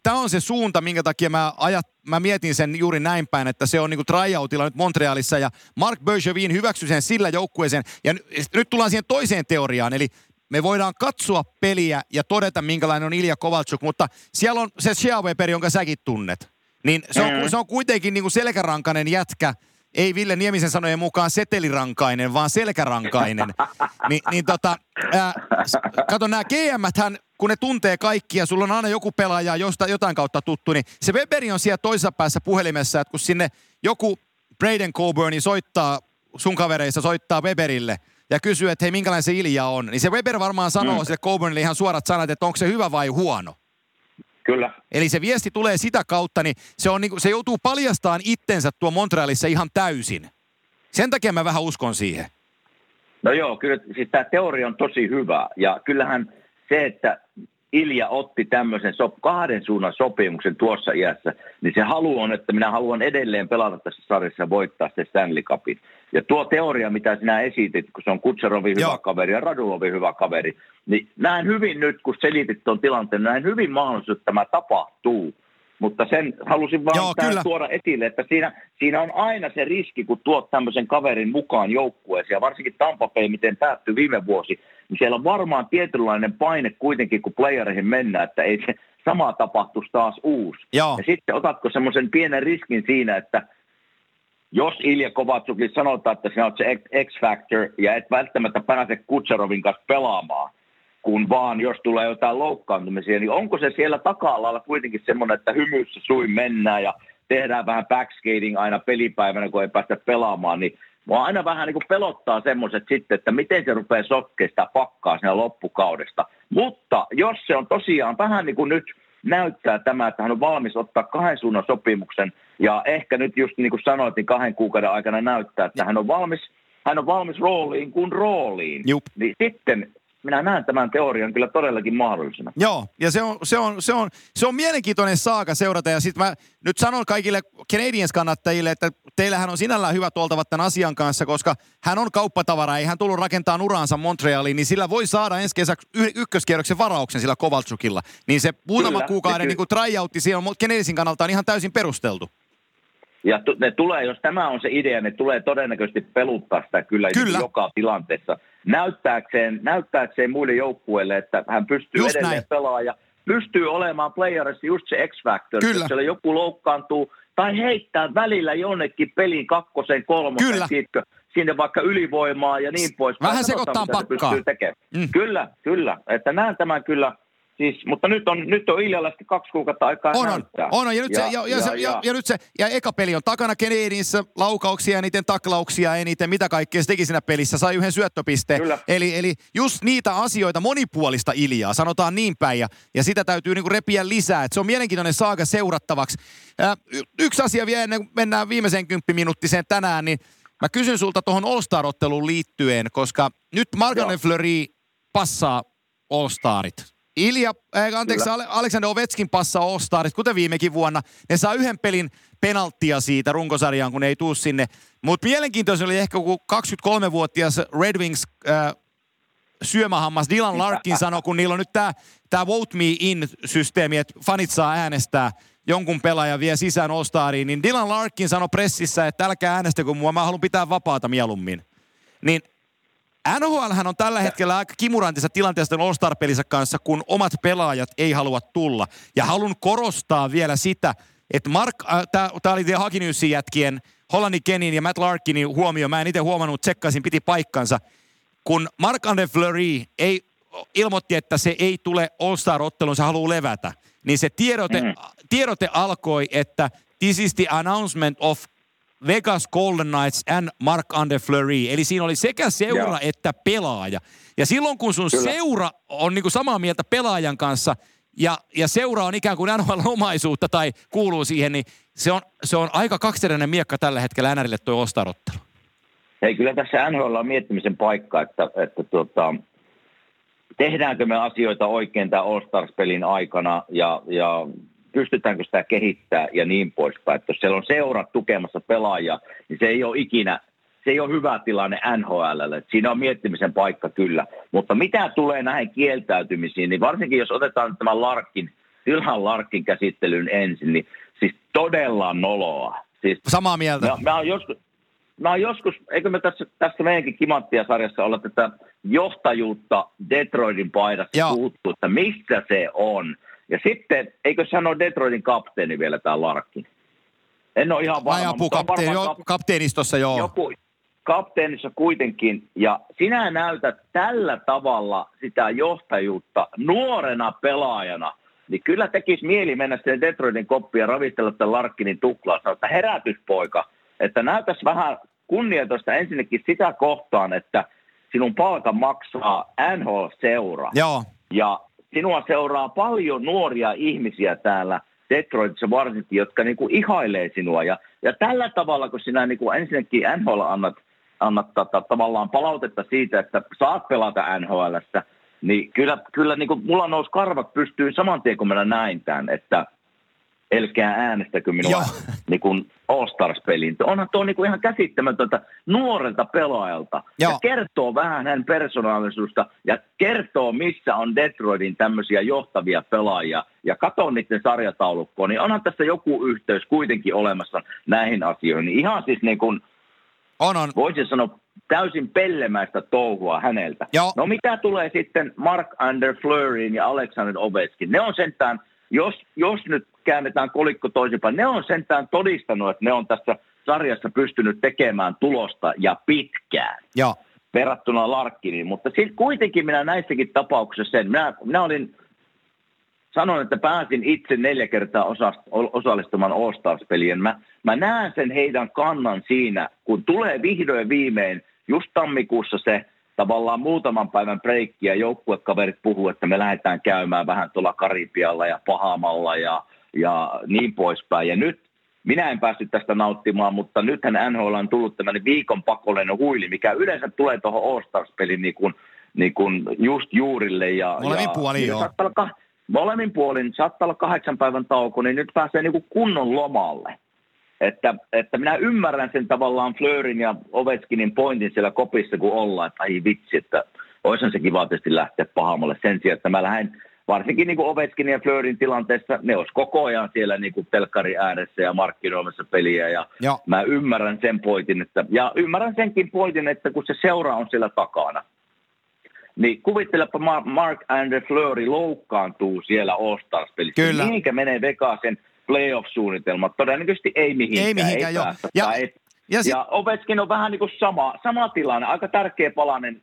[SPEAKER 2] tämä on se suunta, minkä takia mä, ajat, mä mietin sen juuri näin päin, että se on niinku tryoutilla nyt Montrealissa ja Mark Bergevin hyväksyi sen sillä joukkueeseen. Ja nyt tullaan siihen toiseen teoriaan, eli me voidaan katsoa peliä ja todeta, minkälainen on Ilja Kovalchuk, mutta siellä on se Weber, jonka säkin tunnet. Niin se on, mm. se on kuitenkin niinku selkärankainen jätkä, ei Ville Niemisen sanojen mukaan setelirankainen, vaan selkärankainen. Ni, niin tota, ää, kato nämä gm hän kun ne tuntee kaikkia, sulla on aina joku pelaaja josta, jotain kautta tuttu, niin se Weberi on siellä toisessa päässä puhelimessa, että kun sinne joku Braden Coburni soittaa, sun kavereissa soittaa Weberille ja kysyy, että hei, minkälainen se Ilja on, niin se Weber varmaan sanoo mm. sille Coburnille ihan suorat sanat, että onko se hyvä vai huono.
[SPEAKER 3] Kyllä.
[SPEAKER 2] Eli se viesti tulee sitä kautta, niin se, on, niin se joutuu paljastamaan itsensä tuo Montrealissa ihan täysin. Sen takia mä vähän uskon siihen.
[SPEAKER 3] No joo, kyllä siis tämä teoria on tosi hyvä. Ja kyllähän se, että Ilja otti tämmöisen sop- kahden suunnan sopimuksen tuossa iässä, niin se halu on, että minä haluan edelleen pelata tässä sarjassa ja voittaa se Stanley Cupin. Ja tuo teoria, mitä sinä esitit, kun se on Kutserovin hyvä Joo. kaveri ja Radulovin hyvä kaveri, niin näen hyvin nyt, kun selitit tuon tilanteen, näen hyvin mahdollisuus, että tämä tapahtuu. Mutta sen halusin vaan Joo, kyllä. tuoda esille, että siinä, siinä on aina se riski, kun tuot tämmöisen kaverin mukaan joukkueeseen, ja varsinkin Tampa Bay, miten päättyi viime vuosi, niin siellä on varmaan tietynlainen paine kuitenkin, kun playereihin mennään, että ei se sama tapahtuisi taas uusi.
[SPEAKER 2] Joo.
[SPEAKER 3] Ja sitten otatko semmoisen pienen riskin siinä, että jos Ilja Kovatsukille sanotaan, että sinä olet se X-Factor ja et välttämättä pääse Kutserovin kanssa pelaamaan, kun vaan jos tulee jotain loukkaantumisia, niin onko se siellä taka-alalla kuitenkin semmoinen, että hymyssä suin mennään ja tehdään vähän backskating aina pelipäivänä, kun ei päästä pelaamaan, niin Mua aina vähän niin kuin pelottaa semmoiset sitten, että miten se rupeaa sotkemaan sitä pakkaa siinä loppukaudesta. Mutta jos se on tosiaan vähän niin kuin nyt näyttää tämä, että hän on valmis ottaa kahden suunnan sopimuksen ja ehkä nyt just niin kuin sanoit, niin kahden kuukauden aikana näyttää, että hän on valmis, hän on valmis rooliin kuin rooliin.
[SPEAKER 2] Jup.
[SPEAKER 3] Niin sitten minä näen tämän teorian kyllä todellakin mahdollisena.
[SPEAKER 2] Joo, ja se on, se on, se on, se on mielenkiintoinen saaka seurata. Ja sitten mä nyt sanon kaikille Canadiens-kannattajille, että teillähän on sinällään hyvä oltavat tämän asian kanssa, koska hän on kauppatavara, ei hän tullut rakentamaan uraansa Montrealiin, niin sillä voi saada ensi kesäksi ykköskierroksen varauksen sillä Kovaltsukilla. Niin se muutama kyllä, kuukauden niin kuin tryoutti siellä on Canadiensin kannalta on ihan täysin perusteltu.
[SPEAKER 3] Ja ne tulee, jos tämä on se idea, ne tulee todennäköisesti peluttaa sitä kyllä, kyllä. joka tilanteessa. Näyttääkseen, näyttääkseen muille joukkueille, että hän pystyy just edelleen pelaamaan ja pystyy olemaan playerissa just se X-Factor. Kyllä. Jos siellä joku loukkaantuu tai heittää välillä jonnekin pelin kakkosen, kolmosen, Kyllä. Siitkö, sinne vaikka ylivoimaa ja niin pois.
[SPEAKER 2] Vähän sekoittaa pakkaa.
[SPEAKER 3] Mm. Kyllä, kyllä. Että näen tämän kyllä Siis, mutta nyt on, nyt on Iljallaisesti kaksi kuukautta aikaa
[SPEAKER 2] On, on,
[SPEAKER 3] näyttää.
[SPEAKER 2] on, on. Ja, nyt ja, se, ja, ja, ja, ja, ja, nyt se, ja eka peli on takana Canadiensissa, laukauksia eniten, taklauksia eniten, mitä kaikkea se teki siinä pelissä, sai yhden syöttöpisteen.
[SPEAKER 3] Kyllä.
[SPEAKER 2] Eli, eli just niitä asioita, monipuolista Iljaa, sanotaan niin päin, ja, ja sitä täytyy niinku repiä lisää. Et se on mielenkiintoinen saaga seurattavaksi. Ää, yksi asia vielä ennen kuin mennään viimeiseen kymppiminuuttiseen tänään, niin mä kysyn sulta tuohon All-Star-otteluun liittyen, koska nyt Margaret. Fleury passaa All-Starit. Ilja, äh, anteeksi, Ale- Alexander Ovetskin passaa All-Starit, kuten viimekin vuonna. Ne saa yhden pelin penalttia siitä runkosarjaan, kun ne ei tuu sinne. Mutta mielenkiintoista oli ehkä, kun 23-vuotias Red Wings äh, syömähammas Dylan Larkin sanoi, kun niillä on nyt tämä tää Vote Me In-systeemi, että fanit saa äänestää jonkun pelaajan vie sisään All-Stariin, niin Dylan Larkin sanoi pressissä, että älkää äänestäkö mua, mä haluan pitää vapaata mieluummin. Niin NHL on tällä hetkellä aika kimurantissa tilanteessa tämän All-Star-pelissä kanssa, kun omat pelaajat ei halua tulla. Ja haluan korostaa vielä sitä, että Mark, äh, tämä oli The Hockey Newsin jätkien, Hollannin Kenin ja Matt Larkinin huomio, mä en itse huomannut, tsekkaisin, piti paikkansa. Kun Mark Andre Fleury ei, ilmoitti, että se ei tule All-Star-otteluun, se haluaa levätä, niin se tiedote,
[SPEAKER 3] Mhm.
[SPEAKER 2] tiedote alkoi, että this is the announcement of Vegas Golden Knights and Mark Andre Fleury. Eli siinä oli sekä seura
[SPEAKER 3] Joo.
[SPEAKER 2] että pelaaja. Ja silloin kun sun
[SPEAKER 3] Kyllä.
[SPEAKER 2] seura on niinku samaa mieltä pelaajan kanssa ja, ja seura on ikään kuin NHL-omaisuutta tai kuuluu siihen, niin se on, se on aika kaksiteräinen miekka tällä hetkellä NRille tuo ostarottelu.
[SPEAKER 3] Hei, kyllä tässä NHL on miettimisen paikka, että, että tuota, tehdäänkö me asioita oikein tämän All-Stars-pelin aikana ja, ja pystytäänkö sitä kehittää ja niin poispäin. Että jos siellä on seurat tukemassa pelaajia, niin se ei ole ikinä, se ei ole hyvä tilanne NHLlle. Siinä on miettimisen paikka kyllä. Mutta mitä tulee näihin kieltäytymisiin, niin varsinkin jos otetaan nyt tämän Larkin, Ilhan Larkin käsittelyn ensin, niin siis todella noloa. Siis
[SPEAKER 2] Samaa mieltä.
[SPEAKER 3] Mä, mä oon joskus, mä oon joskus, eikö me tässä, tässä meidänkin Kimanttia-sarjassa olla tätä johtajuutta Detroitin paidassa puhuttu, että missä se on. Ja sitten, eikö se ole Detroitin kapteeni vielä tämä Larkin? En ole ihan varma. On
[SPEAKER 2] apukapteeni,
[SPEAKER 3] varmaan
[SPEAKER 2] joo,
[SPEAKER 3] kap-
[SPEAKER 2] kapteenistossa joo.
[SPEAKER 3] joku kapteenissa kuitenkin, ja sinä näytät tällä tavalla sitä johtajuutta nuorena pelaajana, niin kyllä tekisi mieli mennä sinne Detroitin koppiin ja ravistella tämän Larkkinin tuklaa, sanoa, että herätyspoika, että näytäisi vähän kunnioitusta ensinnäkin sitä kohtaan, että sinun palkan maksaa NHL-seura.
[SPEAKER 2] Joo.
[SPEAKER 3] Ja sinua seuraa paljon nuoria ihmisiä täällä Detroitissa varsinkin, jotka niin kuin ihailee sinua. Ja, ja tällä tavalla, kun sinä niin kuin ensinnäkin NHL annat, annat tota, tavallaan palautetta siitä, että saat pelata NHLssä, niin kyllä, kyllä niin kuin mulla nousi karvat pystyy saman tien, kun minä näin tämän, että älkää äänestäkö minua
[SPEAKER 2] Joo.
[SPEAKER 3] niin kuin All-Stars-peliin. Onhan tuo niin kuin ihan käsittämätöntä nuorelta pelaajalta.
[SPEAKER 2] Joo.
[SPEAKER 3] Ja kertoo vähän hänen persoonallisuudesta ja kertoo, missä on Detroitin tämmöisiä johtavia pelaajia. Ja katon niiden sarjataulukkoon, niin onhan tässä joku yhteys kuitenkin olemassa näihin asioihin. Ihan siis niin kuin,
[SPEAKER 2] On, on.
[SPEAKER 3] voisin sanoa, täysin pellemäistä touhua häneltä.
[SPEAKER 2] Joo.
[SPEAKER 3] No mitä tulee sitten Mark Ander Fleuryin ja Alexander Ovechkin? Ne on sentään, jos, jos nyt käännetään kolikko toisinpäin, ne on sentään todistanut, että ne on tässä sarjassa pystynyt tekemään tulosta ja pitkään
[SPEAKER 2] Joo.
[SPEAKER 3] verrattuna Larkkiniin. Mutta sitten kuitenkin minä näissäkin tapauksissa sen, minä, minä olin, sanon, että pääsin itse neljä kertaa osa, osallistumaan All-Stars-peliin. Mä, mä näen sen heidän kannan siinä, kun tulee vihdoin viimein, just tammikuussa se tavallaan muutaman päivän breikki ja joukkuekaverit puhuu, että me lähdetään käymään vähän tuolla Karibialla ja Pahamalla ja, ja niin poispäin. Ja nyt minä en päässyt tästä nauttimaan, mutta nythän NHL on tullut tämmöinen viikon pakollinen huili, mikä yleensä tulee tuohon All-Stars-pelin niin kuin, niin kuin just juurille. Ja,
[SPEAKER 2] Molemmin puolin,
[SPEAKER 3] ja
[SPEAKER 2] joo.
[SPEAKER 3] saattaa olla molemmin puolin, saattaa olla kahdeksan päivän tauko, niin nyt pääsee niin kuin kunnon lomalle. Että, että minä ymmärrän sen tavallaan Fleurin ja Ovechkinin pointin siellä kopissa, kun ollaan, että ai vitsi, että olisihan se kiva tietysti lähteä pahammalle sen sijaan, että mä lähden varsinkin niin kuin Ovechkinin ja Fleurin tilanteessa, ne olisi koko ajan siellä niin kuin telkkari ääressä ja markkinoimassa peliä ja
[SPEAKER 2] Joo.
[SPEAKER 3] mä ymmärrän sen pointin, että, ja ymmärrän senkin pointin, että kun se seura on siellä takana, niin kuvittelepa Mar- Mark Andre Fleury loukkaantuu siellä All-Stars-pelissä.
[SPEAKER 2] Kyllä.
[SPEAKER 3] Mihinkä menee Vegasen playoff-suunnitelma? Todennäköisesti ei mihinkään.
[SPEAKER 2] Ei mihinkään, joo.
[SPEAKER 3] päästä.
[SPEAKER 2] Ja ja, sit-
[SPEAKER 3] ja Ovechkin on vähän niin kuin sama, sama tilanne, aika tärkeä palanen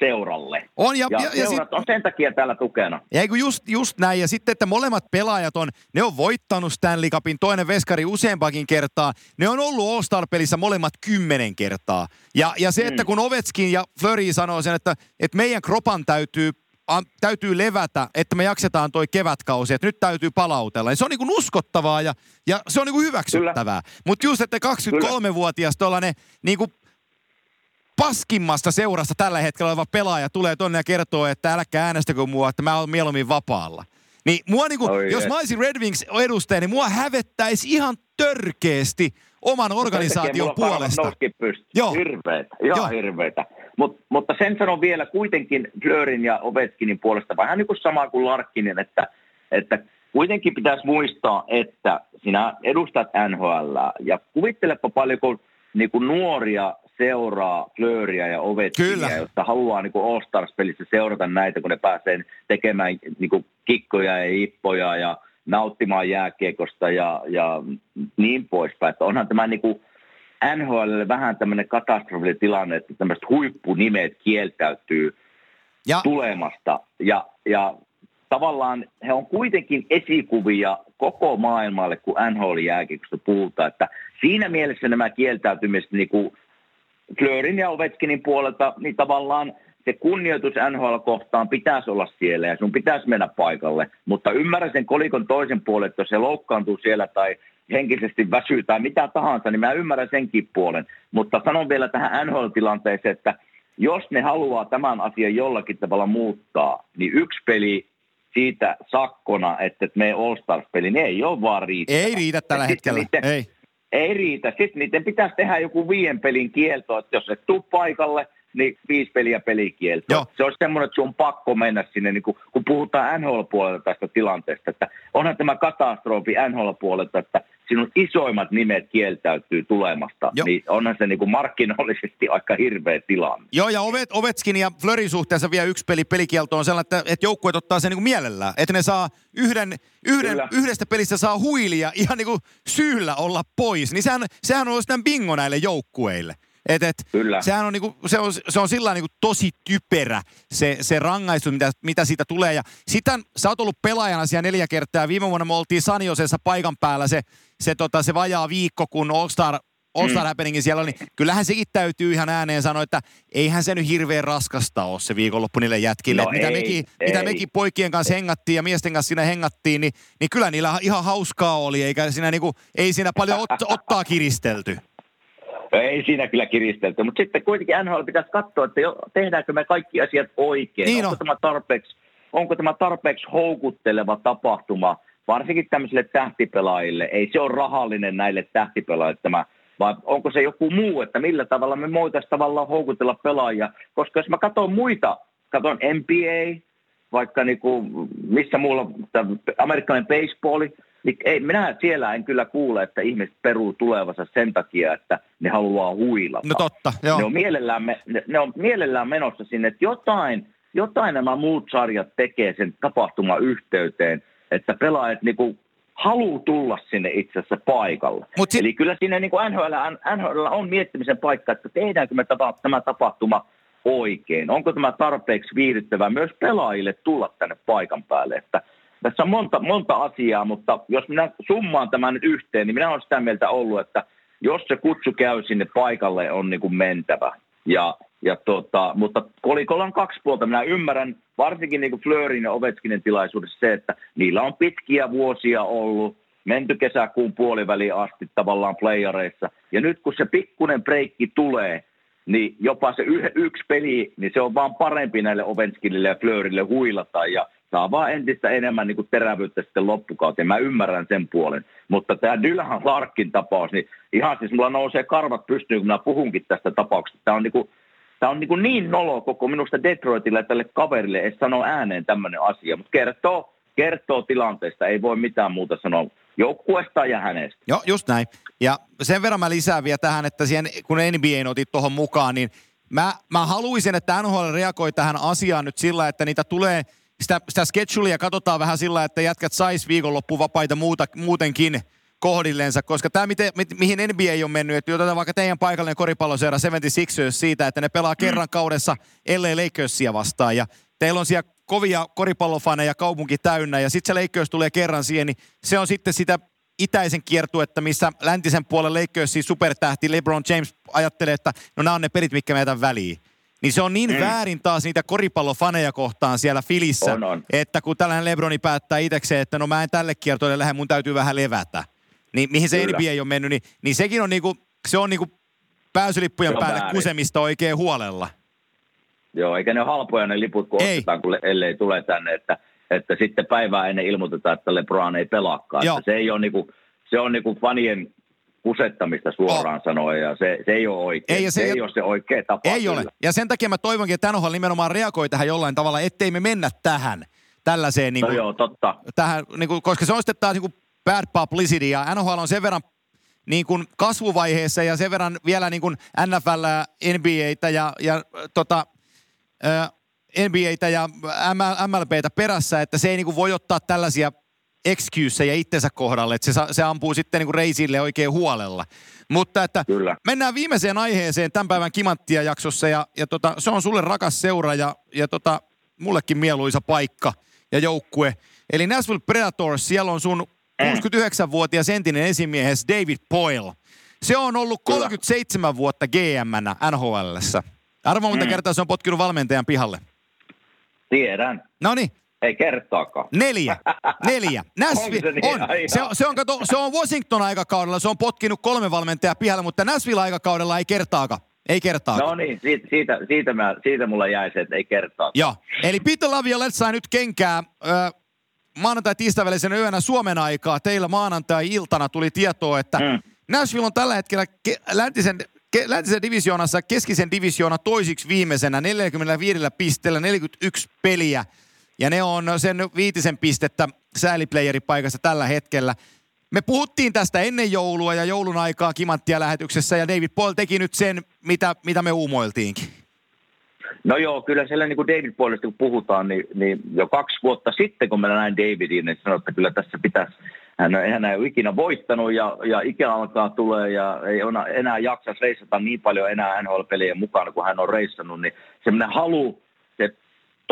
[SPEAKER 3] seuralle.
[SPEAKER 2] On, ja,
[SPEAKER 3] Ja,
[SPEAKER 2] ja,
[SPEAKER 3] ja,
[SPEAKER 2] ja,
[SPEAKER 3] seurat
[SPEAKER 2] sit,
[SPEAKER 3] on sen takia täällä tukena.
[SPEAKER 2] ja eikö just, just näin. Ja sitten, että molemmat pelaajat on, ne on voittanut Stanley Cupin, toinen veskari useampakin kertaa. Ne on ollut All-Star-pelissä molemmat kymmenen kertaa. Ja, ja se, että
[SPEAKER 3] Mm.
[SPEAKER 2] kun Ovetskin ja Fleury sanoo sen, että, että meidän kropan täytyy täytyy levätä, että me jaksetaan toi kevätkausi, että nyt täytyy palautella. Ja se on niin uskottavaa ja, ja se on niin hyväksyttävää. Mutta just, että 23-vuotias tuollainen niin paskimmasta seurasta tällä hetkellä oleva pelaaja tulee tonne ja kertoo, että älkää äänestäkö mua, että mä oon mieluummin vapaalla. Niin mua niinku,
[SPEAKER 3] Oi
[SPEAKER 2] jos mä olisin Red Wings edustaja, niin mua hävettäisi ihan törkeästi oman organisaation puolesta. Joo.
[SPEAKER 3] Hirveetä, ihan
[SPEAKER 2] Joo.
[SPEAKER 3] hirveetä. Mut, mutta sen sanon vielä kuitenkin Fleurin ja Ovechkinin puolesta, vähän niin kuin sama kuin Larkkinen, että, että kuitenkin pitäisi muistaa, että sinä edustat NHL ja kuvittelepa paljonko niin kuin nuoria seuraa Fleuria ja
[SPEAKER 2] Kyllä.
[SPEAKER 3] jotta haluaa niin kuin All-Stars-pelissä seurata näitä, kun ne pääsee tekemään niin kuin kikkoja ja ippoja ja nauttimaan jääkiekosta ja, ja niin poispäin. Että onhan tämä niin kuin NHL vähän tämmöinen katastrofitilanne, että tämmöiset huippunimet kieltäytyy
[SPEAKER 2] Ja
[SPEAKER 3] tulemasta. Ja, ja tavallaan he on kuitenkin esikuvia koko maailmalle, kun NHL-jääkiekosta puhutaan. Että siinä mielessä nämä kieltäytymiset niin kuin Fleurin ja Ovechkinin puolelta, niin tavallaan se kunnioitus NHL-kohtaan pitäisi olla siellä ja sun pitäisi mennä paikalle. Mutta ymmärrän sen kolikon toisen puolen, että jos se loukkaantuu siellä tai henkisesti väsyy tai mitä tahansa, niin mä ymmärrän senkin puolen. Mutta sanon vielä tähän NHL-tilanteeseen, että jos ne haluaa tämän asian jollakin tavalla muuttaa, niin yksi peli siitä sakkona, että et me All-Stars-peli, niin ei ole vaan riittävä.
[SPEAKER 2] ei riitä tällä
[SPEAKER 3] Ja
[SPEAKER 2] hetkellä.
[SPEAKER 3] niiden-
[SPEAKER 2] Ei.
[SPEAKER 3] Ei riitä. Sitten niiden pitäisi tehdä joku viien pelin kielto, että jos et tuu paikalle, niin viisi peliä pelikielto.
[SPEAKER 2] Joo.
[SPEAKER 3] Se olisi semmoinen, että sun on pakko mennä sinne, niin kun, kun puhutaan NHL-puolelta tästä tilanteesta, että onhan tämä katastrofi NHL-puolelta, että sinun isoimmat nimet kieltäytyy tulemasta,
[SPEAKER 2] Joo.
[SPEAKER 3] niin onhan se niin kuin markkinoillisesti aika hirveä tilanne.
[SPEAKER 2] Joo, ja Ovet, Ovetskin ja Flörin suhteessa vielä yksi peli pelikielto on sellainen, että, että joukkueet ottaa sen niin kuin mielellään. Että ne saa yhden, yhden,
[SPEAKER 3] Kyllä.
[SPEAKER 2] yhdestä pelistä saa huilia ihan niin kuin syyllä olla pois. Niin sehän, sehän on sitten bingo näille joukkueille. Et, et,
[SPEAKER 3] Kyllä.
[SPEAKER 2] Sehän on, niinku, se on, se on sillä niinku tosi typerä se, se rangaistus, mitä, mitä siitä tulee. Ja sitten sä oot ollut pelaajana siellä neljä kertaa. Viime vuonna me oltiin Saniosessa paikan päällä se, se, tota, se vajaa viikko, kun All-Star, All-Star mm. Happeningin siellä oli. Kyllähän sekin täytyy ihan ääneen sanoa, että eihän se nyt hirveän raskasta ole se viikonloppu niille jätkille.
[SPEAKER 3] No
[SPEAKER 2] mitä,
[SPEAKER 3] ei,
[SPEAKER 2] mekin,
[SPEAKER 3] ei.
[SPEAKER 2] mitä mekin poikien kanssa hengattiin ja miesten kanssa siinä hengattiin, niin, niin kyllä niillä ihan hauskaa oli, eikä siinä, niinku, ei siinä paljon ot, ottaa kiristelty.
[SPEAKER 3] Ei siinä kyllä kiristelty, mutta sitten kuitenkin NHL pitäisi katsoa, että jo, tehdäänkö me kaikki asiat oikein.
[SPEAKER 2] Niin
[SPEAKER 3] onko,
[SPEAKER 2] on.
[SPEAKER 3] tämä tarpeeksi, onko tämä tarpeeksi houkutteleva tapahtuma, varsinkin tämmöisille tähtipelaajille. Ei se ole rahallinen näille tähtipelaajille tämä, vaan onko se joku muu, että millä tavalla me voitaisiin tavallaan houkutella pelaajia. Koska jos mä katson muita, katson NBA, vaikka niinku, missä muulla, amerikkalainen baseballi, niin ei, minä siellä en kyllä kuule, että ihmiset peruu tulevansa sen takia, että ne haluaa huilata.
[SPEAKER 2] No totta, joo.
[SPEAKER 3] Ne on, mielellään, me- ne, ne on mielellään menossa sinne, että jotain, jotain nämä muut sarjat tekee sen tapahtuman yhteyteen, että pelaajat niinku haluaa tulla sinne itse asiassa paikalle.
[SPEAKER 2] Mut sit-
[SPEAKER 3] Eli kyllä siinä niinku NHL, NHL on miettimisen paikka, että tehdäänkö me tapa, tämä tapahtuma oikein. Onko tämä tarpeeksi viihdyttävää myös pelaajille tulla tänne paikan päälle, että tässä on monta, monta asiaa, mutta jos minä summaan tämän nyt yhteen, niin minä olen sitä mieltä ollut, että jos se kutsu käy sinne paikalle, on niin kuin mentävä. Ja, ja tota, mutta kolikolla on kaksi puolta. Minä ymmärrän varsinkin niin kuin ja Ovechkinin tilaisuudessa se, että niillä on pitkiä vuosia ollut, menty kesäkuun puoliväliin asti tavallaan playareissa. Ja nyt kun se pikkunen breikki tulee, niin jopa se yksi peli, niin se on vaan parempi näille Ovechkinille ja Fleurille huilata ja saa vaan entistä enemmän niin kuin terävyyttä sitten loppukauteen. Mä ymmärrän sen puolen. Mutta tämä Dylan Larkin tapaus, niin ihan siis mulla nousee karvat pystyyn, kun mä puhunkin tästä tapauksesta. Tämä on niin kuin, Tämä on niin, niin nolo koko minusta Detroitille tälle kaverille, ei sano ääneen tämmöinen asia, mutta kertoo, kertoo tilanteesta, ei voi mitään muuta sanoa joukkuesta ja hänestä.
[SPEAKER 2] Joo, just näin. Ja sen verran mä lisään vielä tähän, että siihen, kun NBA otit tuohon mukaan, niin mä, mä haluaisin, että NHL reagoi tähän asiaan nyt sillä, että niitä tulee, sitä, sitä schedulia katsotaan vähän sillä, että jätkät sais viikonloppuvapaita muuta, muutenkin, kohdillensa, koska tämä, miten, mi, mihin NBA on mennyt, että otetaan vaikka teidän paikallinen koripalloseura 76ers siitä, että ne pelaa mm. kerran kaudessa ellei Lakersia vastaan, ja teillä on siellä kovia koripallofaneja kaupunki täynnä, ja sitten se Lakers tulee kerran siihen, niin se on sitten sitä itäisen kiertuetta, missä läntisen puolen Lakersin supertähti LeBron James ajattelee, että no nämä on ne perit, mitkä meitä väliin. Niin se on niin mm. väärin taas niitä koripallofaneja kohtaan siellä Filissä,
[SPEAKER 3] On, on.
[SPEAKER 2] että kun tällainen Lebroni päättää itsekseen, että no mä en tälle kiertoille lähde, mun täytyy vähän levätä. Niin mihin se
[SPEAKER 3] Kyllä.
[SPEAKER 2] NBA on mennyt, niin, niin sekin on niinku, se on niinku pääsylippujen
[SPEAKER 3] on
[SPEAKER 2] päälle
[SPEAKER 3] väärin.
[SPEAKER 2] kusemista oikein huolella.
[SPEAKER 3] Joo, eikä ne ole halpoja ne liput, kun
[SPEAKER 2] Ei.
[SPEAKER 3] ostetaan, kun le- ellei tule tänne, että, että sitten päivää ennen ilmoitetaan, että LeBron ei pelaakaan. Että se ei ole niinku, se on niinku fanien kusettamista suoraan oh. sanoen, ja se, se ei ole oikein.
[SPEAKER 2] Ei, ja se
[SPEAKER 3] se,
[SPEAKER 2] ei-
[SPEAKER 3] ole se oikea tapa.
[SPEAKER 2] Ei ole.
[SPEAKER 3] kyllä.
[SPEAKER 2] Ja sen takia mä toivonkin, että NHL nimenomaan reagoi tähän jollain tavalla, ettei me mennä tähän tällaiseen, niin
[SPEAKER 3] No
[SPEAKER 2] kuin,
[SPEAKER 3] joo, totta.
[SPEAKER 2] tähän, niin kuin, koska se on sitten taas niin kuin bad publicity, ja NHL on sen verran niin kuin kasvuvaiheessa ja sen verran vielä niin kuin NFL, NBAtä ja, ja tota, NBAtä ja MLBtä perässä, että se ei niin kuin voi ottaa tällaisia excuseja itsensä kohdalle, että se, se ampuu sitten niin kuin reisille oikein huolella. Mutta että
[SPEAKER 3] Kyllä.
[SPEAKER 2] mennään viimeiseen aiheeseen tämän päivän Kimanttia jaksossa ja, ja tota, se on sulle rakas seura ja, ja tota, mullekin mieluisa paikka ja joukkue. Eli Nashville Predators, siellä on sun 69-vuotias entinen esimiehes David Poyle. Se on ollut
[SPEAKER 3] Kyllä.
[SPEAKER 2] 37 vuotta GM-nä NHLssä. Arvo monta
[SPEAKER 3] Mm.
[SPEAKER 2] kertaa se on potkinut valmentajan pihalle.
[SPEAKER 3] Tiedän.
[SPEAKER 2] No niin,
[SPEAKER 3] Ei kertaakaan.
[SPEAKER 2] Neljä. Neljä. On.
[SPEAKER 3] niin? Ai
[SPEAKER 2] Se, on, se, on, kato, se on Washington aikakaudella, se on potkinut kolme valmentajaa pihalle, mutta Nashville aikakaudella ei kertaakaan. Ei kertaakaan.
[SPEAKER 3] No niin, siitä, siitä, siitä, mä, siitä mulla jäi se, että ei kertaa.
[SPEAKER 2] Joo. Eli Peter Laviolette sai nyt kenkää ö, maanantai tiistavälisenä yönä Suomen aikaa. Teillä maanantai-iltana tuli tietoa, että mm. Nashville on tällä hetkellä ke- läntisen, läntisen divisioonassa keskisen divisioona toisiksi viimeisenä 45 pisteellä 41 peliä. Ja ne on sen viitisen pistettä sääliplayeripaikassa tällä hetkellä. Me puhuttiin tästä ennen joulua ja joulun aikaa Kimanttia lähetyksessä ja David Paul teki nyt sen, mitä, mitä me uumoiltiinkin.
[SPEAKER 3] No joo, kyllä siellä niin kuin David puolesta kun puhutaan, niin, niin jo kaksi vuotta sitten, kun mä näin Davidin, niin sanoin, että kyllä tässä pitäisi, hän, ei ole ikinä voittanut ja, ja ikä alkaa tulee ja ei ona, enää jaksa reissata niin paljon enää NHL-pelien mukana, kun hän on reissannut, niin semmoinen halu, se,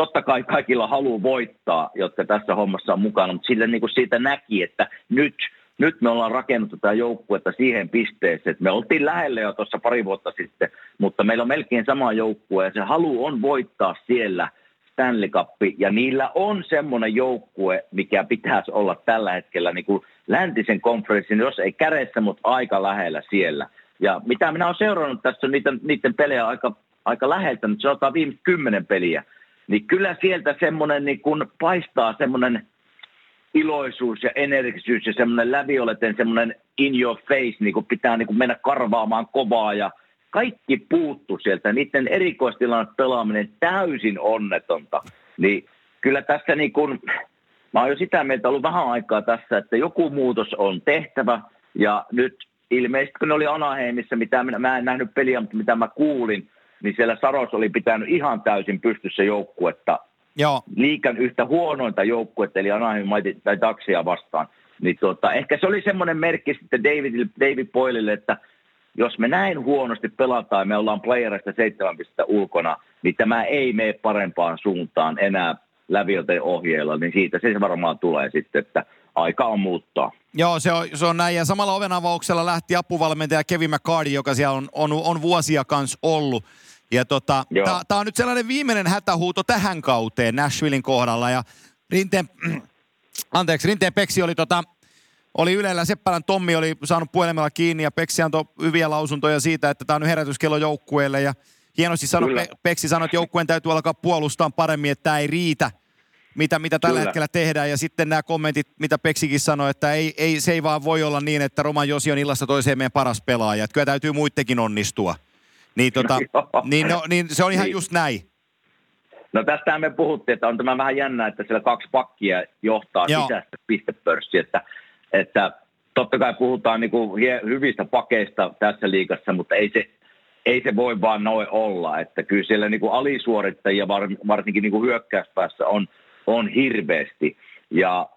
[SPEAKER 3] totta kai kaikilla halu voittaa, jotka tässä hommassa on mukana, mutta sille niin kuin siitä näki, että nyt – nyt me ollaan rakennettu tätä joukkuetta siihen pisteeseen, että me oltiin lähellä jo tuossa pari vuotta sitten, mutta meillä on melkein sama joukkue ja se halu on voittaa siellä Stanley Cup, ja niillä on semmoinen joukkue, mikä pitäisi olla tällä hetkellä niin kuin läntisen konferenssin, jos ei kädessä, mutta aika lähellä siellä. Ja mitä minä olen seurannut tässä niiden, niiden pelejä aika, aika läheltä, nyt sanotaan viimeiset kymmenen peliä, niin kyllä sieltä semmoinen niin kuin paistaa semmoinen iloisuus ja energisyys ja semmoinen lävioleten semmoinen in your face, niin kuin pitää niin kuin mennä karvaamaan kovaa ja kaikki puuttu sieltä. Niiden erikoistilanne pelaaminen täysin onnetonta. Niin kyllä tässä niin kuin, mä oon jo sitä mieltä ollut vähän aikaa tässä, että joku muutos on tehtävä ja nyt ilmeisesti kun ne oli Anaheimissa, mitä minä, mä en nähnyt peliä, mutta mitä mä kuulin, niin siellä Saros oli pitänyt ihan täysin pystyssä joukkuetta
[SPEAKER 2] Joo.
[SPEAKER 3] liikan yhtä huonointa joukkuetta, eli Anaheim tai Daxia vastaan. Niin tuota, ehkä se oli semmoinen merkki sitten David, David Boylille, että jos me näin huonosti pelataan ja me ollaan playerista seitsemän pistettä ulkona, niin tämä ei mene parempaan suuntaan enää läviöten ohjeilla, niin siitä se varmaan tulee sitten, että aika on muuttaa.
[SPEAKER 2] Joo, se on, se on näin. Ja samalla ovenavauksella lähti apuvalmentaja Kevin McCarty, joka siellä on, on, on vuosia kanssa ollut. Ja tota, tämä on nyt sellainen viimeinen hätähuuto tähän kauteen Nashvillein kohdalla. Ja Rinteen, anteeksi, Rinteen Peksi oli tota, oli Ylellä, Seppälän Tommi oli saanut puhelimella kiinni ja Peksi antoi hyviä lausuntoja siitä, että tämä on nyt herätyskello joukkueelle ja hienosti sanoi. Pe- Peksi sanoi, että joukkueen täytyy alkaa puolustaa paremmin, että tämä ei riitä, mitä, mitä tällä
[SPEAKER 3] Kyllä.
[SPEAKER 2] hetkellä tehdään. Ja sitten nämä kommentit, mitä Peksikin sanoi, että ei, ei, se ei vaan voi olla niin, että Roman Josi on illasta toiseen meidän paras pelaaja. Että kyllä täytyy muittekin onnistua. Niin, tota,
[SPEAKER 3] Joo.
[SPEAKER 2] niin, no, niin se on ihan
[SPEAKER 3] Niin.
[SPEAKER 2] just näin.
[SPEAKER 3] No tästähän me puhuttiin, että on tämä vähän jännä, että siellä kaksi pakkia johtaa
[SPEAKER 2] Joo.
[SPEAKER 3] sisäistä pistepörssiä, että, että totta kai puhutaan niin kuin hyvistä pakeista tässä liigassa, mutta ei se, ei se voi vaan noin olla, että kyllä siellä niin kuin alisuorittajia var, varsinkin niin kuin hyökkäyspäässä on, on hirveästi ja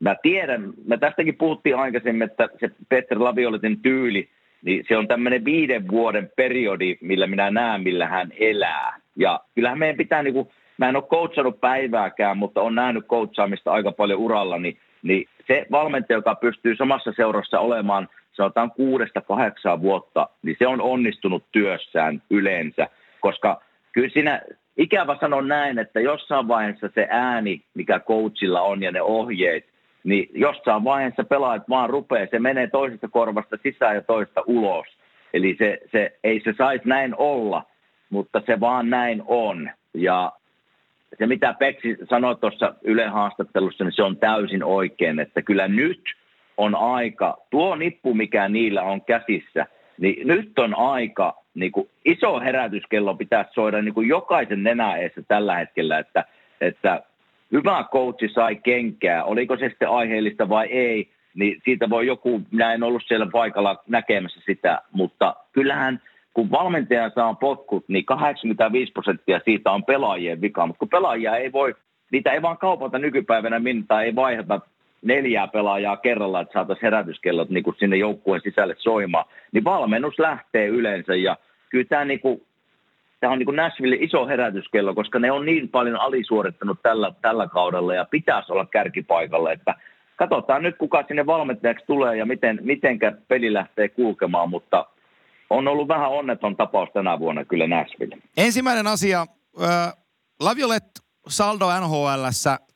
[SPEAKER 3] mä tiedän, mä tästäkin puhuttiin aikaisemmin, että se Peter Lavioletin tyyli, niin se on tämmöinen viiden vuoden periodi, millä minä näen, millä hän elää. Ja kyllähän meidän pitää, niin kuin, mä en ole coachannut päivääkään, mutta on nähnyt coachaamista aika paljon uralla, niin, niin se valmentaja, joka pystyy samassa seurassa olemaan sanotaan kuudesta kahdeksaan vuotta, niin se on onnistunut työssään yleensä, koska kyllä siinä ikävä sanon näin, että jossain vaiheessa se ääni, mikä coachilla on ja ne ohjeet, niin jossain vaiheessa pelaajat vaan rupeaa, se menee toisesta korvasta sisään ja toista ulos. Eli se, se, ei se saisi näin olla, mutta se vaan näin on. Ja se, mitä Peksi sanoi tuossa Yle haastattelussa, niin se on täysin oikein, että kyllä nyt on aika, tuo nippu, mikä niillä on käsissä, niin nyt on aika, niin kuin iso herätyskello pitää soida niin kuin jokaisen nenäeessä tällä hetkellä, että, että hyvä coachi sai kenkää, oliko se sitten aiheellista vai ei, niin siitä voi joku, minä en ollut siellä paikalla näkemässä sitä, mutta kyllähän kun valmentaja saa potkut, niin 85 prosenttia siitä on pelaajien vika, mutta kun pelaajia ei voi, niitä ei vaan kaupata nykypäivänä minne tai ei vaihata neljää pelaajaa kerralla, että saataisiin herätyskellot niin sinne joukkueen sisälle soimaan, niin valmennus lähtee yleensä ja kyllä tämä, niin kuin, tämä on niin kuin Nashville iso herätyskello, koska ne on niin paljon alisuorittanut tällä, tällä kaudella ja pitäisi olla kärkipaikalla, että katsotaan nyt kuka sinne valmentajaksi tulee ja miten, mitenkä peli lähtee kulkemaan, mutta on ollut vähän onneton tapaus tänä vuonna kyllä Nashville.
[SPEAKER 2] Ensimmäinen asia, äh, Laviolet saldo nhl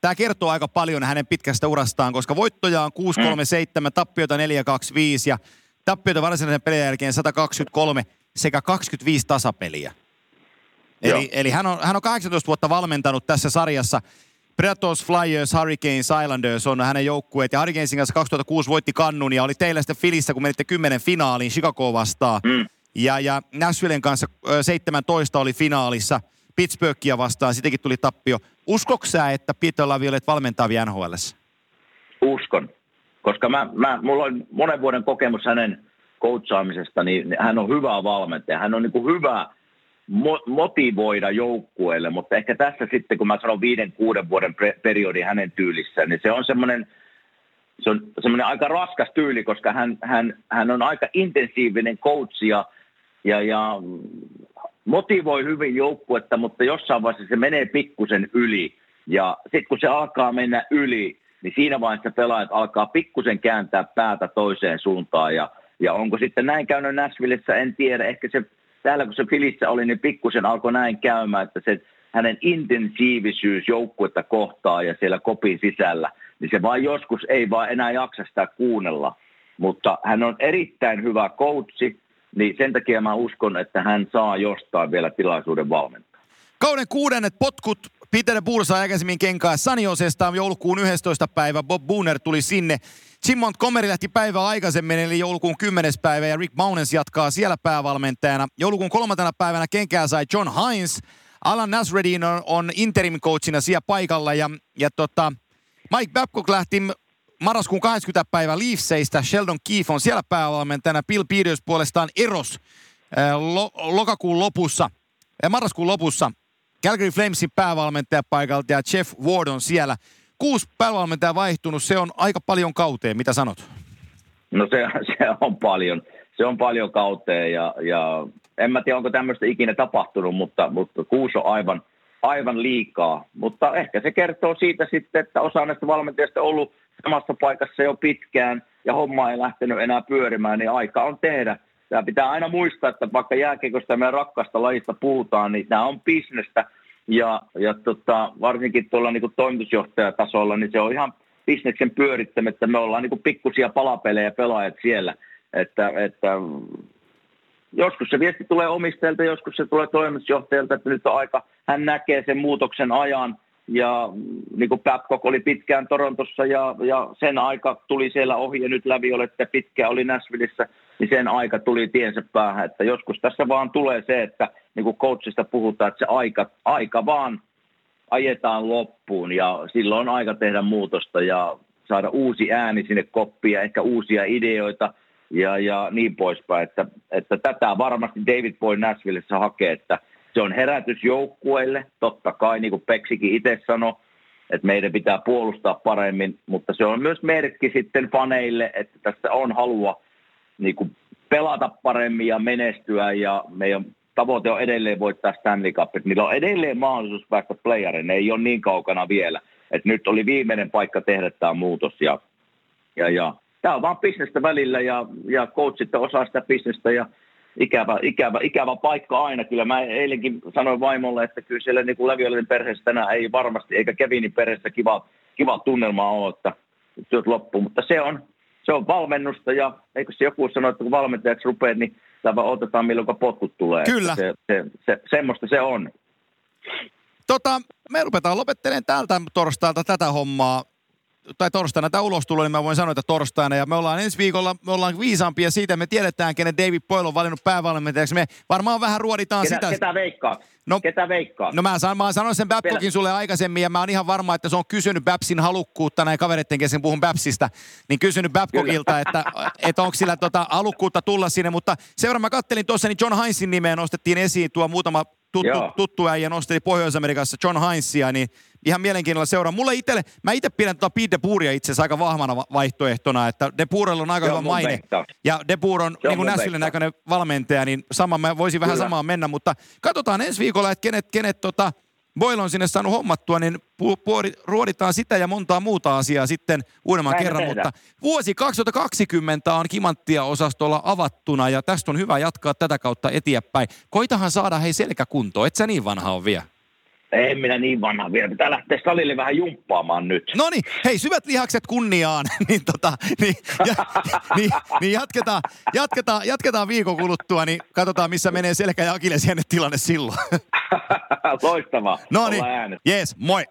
[SPEAKER 2] tämä kertoo aika paljon hänen pitkästä urastaan, koska voittoja on 637, mm. tappiota 425 ja tappiota varsinaisen pelin jälkeen 123 sekä 25 tasapeliä. Eli, eli hän, on, hän on 18 vuotta valmentanut tässä sarjassa. Predators, Flyers, Hurricanes, Islanders on hänen joukkueet. Ja Hurricanesin kanssa 2006 voitti kannun ja oli teillä sitten Filissä, kun menitte 10 finaaliin Chicago vastaan. Mm. Ja, ja Nashvillen kanssa 17 oli finaalissa – Pittsburghia vastaan, sitäkin tuli tappio. Uskoksa sä, että Peter Laviolet valmentaa vielä nhl
[SPEAKER 3] Uskon, koska mä, mä, mulla on monen vuoden kokemus hänen coachaamisesta, niin hän on hyvä valmentaja. Hän on niin kuin hyvä mo- motivoida joukkueelle, mutta ehkä tässä sitten, kun mä sanon viiden, kuuden vuoden periodi hänen tyylissään, niin se on semmoinen se on semmoinen aika raskas tyyli, koska hän, hän, hän on aika intensiivinen coach ja, ja, ja motivoi hyvin joukkuetta, mutta jossain vaiheessa se menee pikkusen yli. Ja sitten kun se alkaa mennä yli, niin siinä vaiheessa pelaajat alkaa pikkusen kääntää päätä toiseen suuntaan. Ja, ja onko sitten näin käynyt Nashvillessä, en tiedä. Ehkä se täällä kun se Filissä oli, niin pikkusen alkoi näin käymään, että se hänen intensiivisyys joukkuetta kohtaa ja siellä kopin sisällä, niin se vaan joskus ei vaan enää jaksa sitä kuunnella. Mutta hän on erittäin hyvä coachi, niin sen takia mä uskon, että hän saa jostain vielä tilaisuuden valmentaa.
[SPEAKER 2] Kauden kuudennet potkut Peter Bursa aikaisemmin kenkaa Saniosesta joulukuun 11. päivä. Bob Booner tuli sinne. Jim Montgomery lähti päivää aikaisemmin, eli joulukuun 10. päivä, ja Rick Maunens jatkaa siellä päävalmentajana. Joulukuun kolmantena päivänä kenkää sai John Hines. Alan Nasreddin on, on interim coachina siellä paikalla, ja, ja tota, Mike Babcock lähti marraskuun 20. päivä Leafseistä. Sheldon Keefe on siellä päävalmentajana. Bill Peters puolestaan eros lo, lokakuun lopussa, ja marraskuun lopussa Calgary Flamesin päävalmentaja paikalta ja Jeff Ward on siellä. Kuusi päävalmentaja vaihtunut, se on aika paljon kauteen. Mitä sanot?
[SPEAKER 3] No se, se on paljon. Se on paljon kauteen ja, ja en mä tiedä, onko tämmöistä ikinä tapahtunut, mutta, mutta kuusi on aivan, aivan liikaa. Mutta ehkä se kertoo siitä sitten, että osa näistä valmentajista on ollut samassa paikassa jo pitkään ja homma ei lähtenyt enää pyörimään, niin aika on tehdä. Tämä pitää aina muistaa, että vaikka jääkiekosta meidän rakkaasta lajista puhutaan, niin nämä on bisnestä. Ja, ja tota, varsinkin tuolla niin kuin toimitusjohtajatasolla, niin se on ihan bisneksen pyörittämättä. Me ollaan niin kuin pikkusia palapelejä pelaajat siellä. Että, että joskus se viesti tulee omistajalta, joskus se tulee toimitusjohtajalta, että nyt on aika, hän näkee sen muutoksen ajan – ja niin kuin Babcock oli pitkään Torontossa ja, ja sen aika tuli siellä ohi ja nyt läpi olette pitkään oli Nashvilleissa, niin sen aika tuli tiensä päähän. Että joskus tässä vaan tulee se, että niin kuin coachista puhutaan, että se aika, aika vaan ajetaan loppuun ja silloin on aika tehdä muutosta ja saada uusi ääni sinne koppiin ja ehkä uusia ideoita ja, ja niin poispäin. Että, että tätä varmasti David Boy Nashvillessä hakee, että – se on herätys joukkueille, totta kai, niin kuin Peksikin itse sanoi, että meidän pitää puolustaa paremmin, mutta se on myös merkki sitten faneille, että tässä on halua niin kuin pelata paremmin ja menestyä ja meidän tavoite on edelleen voittaa Stanley Cup. Että niillä on edelleen mahdollisuus päästä playerin, ne ei ole niin kaukana vielä. Että nyt oli viimeinen paikka tehdä tämä muutos ja, ja, ja tämä on vaan bisnestä välillä ja, ja coachit osaa sitä bisnestä ja ikävä, ikävä, ikävä paikka aina. Kyllä mä eilenkin sanoin vaimolle, että kyllä siellä niin Leviolin perheessä tänään ei varmasti, eikä Kevinin perheessä kiva, kiva tunnelma ole, että työt loppuu. Mutta se on, se on valmennusta ja eikö se joku sano, että kun valmentajaksi rupeat, niin vaan otetaan milloin potkut tulee.
[SPEAKER 2] Kyllä.
[SPEAKER 3] Se, se, se, semmoista se on.
[SPEAKER 2] Tota, me rupetaan lopettelemaan täältä torstailta tätä hommaa tai torstaina tämä ulostulo, niin mä voin sanoa, että torstaina. Ja me ollaan ensi viikolla, me ollaan viisaampia siitä, me tiedetään, kenen David Poyle on valinnut päävalmentajaksi. Me varmaan vähän ruoditaan
[SPEAKER 3] ketä,
[SPEAKER 2] sitä.
[SPEAKER 3] Ketä veikkaa?
[SPEAKER 2] No,
[SPEAKER 3] ketä veikkaa?
[SPEAKER 2] No mä, san, mä sanoin sen Babcockin sulle aikaisemmin, ja mä oon ihan varma, että se on kysynyt Babsin halukkuutta, näin kavereiden kesken puhun Babsista, niin kysynyt Babcockilta, että, että onko sillä tota halukkuutta tulla sinne, mutta seuraava mä kattelin tuossa, niin John Heinzin nimeä nostettiin esiin tuo muutama tuttu, tuttu äijä nosteli Pohjois-Amerikassa John Heinzia, niin ihan mielenkiinnolla seuraa. Mulle itselle, mä itse pidän tuota Pete Depuria itse asiassa aika vahvana vaihtoehtona, että Depurella on aika hyvä maine.
[SPEAKER 3] Veikkaus.
[SPEAKER 2] Ja Depur on,
[SPEAKER 3] on
[SPEAKER 2] niin kuin Näsville näköinen valmentaja, niin sama, mä voisin vähän
[SPEAKER 3] Kyllä.
[SPEAKER 2] samaan mennä, mutta katsotaan ensi viikolla, että kenet, kenet tota, Boyle on sinne saanut hommattua, niin pu- puori, ruoditaan sitä ja montaa muuta asiaa sitten uudemman
[SPEAKER 3] Näin
[SPEAKER 2] kerran.
[SPEAKER 3] tehdään.
[SPEAKER 2] Mutta vuosi 2020 on kimanttia osastolla avattuna ja tästä on hyvä jatkaa tätä kautta eteenpäin. Koitahan saada hei selkäkuntoon, et sä niin vanha on vielä.
[SPEAKER 3] En minä niin vanha vielä. Pitää lähteä salille vähän jumppaamaan nyt.
[SPEAKER 2] No niin, hei syvät lihakset kunniaan, niin, tota, niin, ja, niin, niin jatketaan, jatketaan, jatketaan viikon kuluttua, niin katsotaan missä menee selkä ja akilesienne tilanne silloin.
[SPEAKER 3] Loistavaa.
[SPEAKER 2] No niin, jees, moi.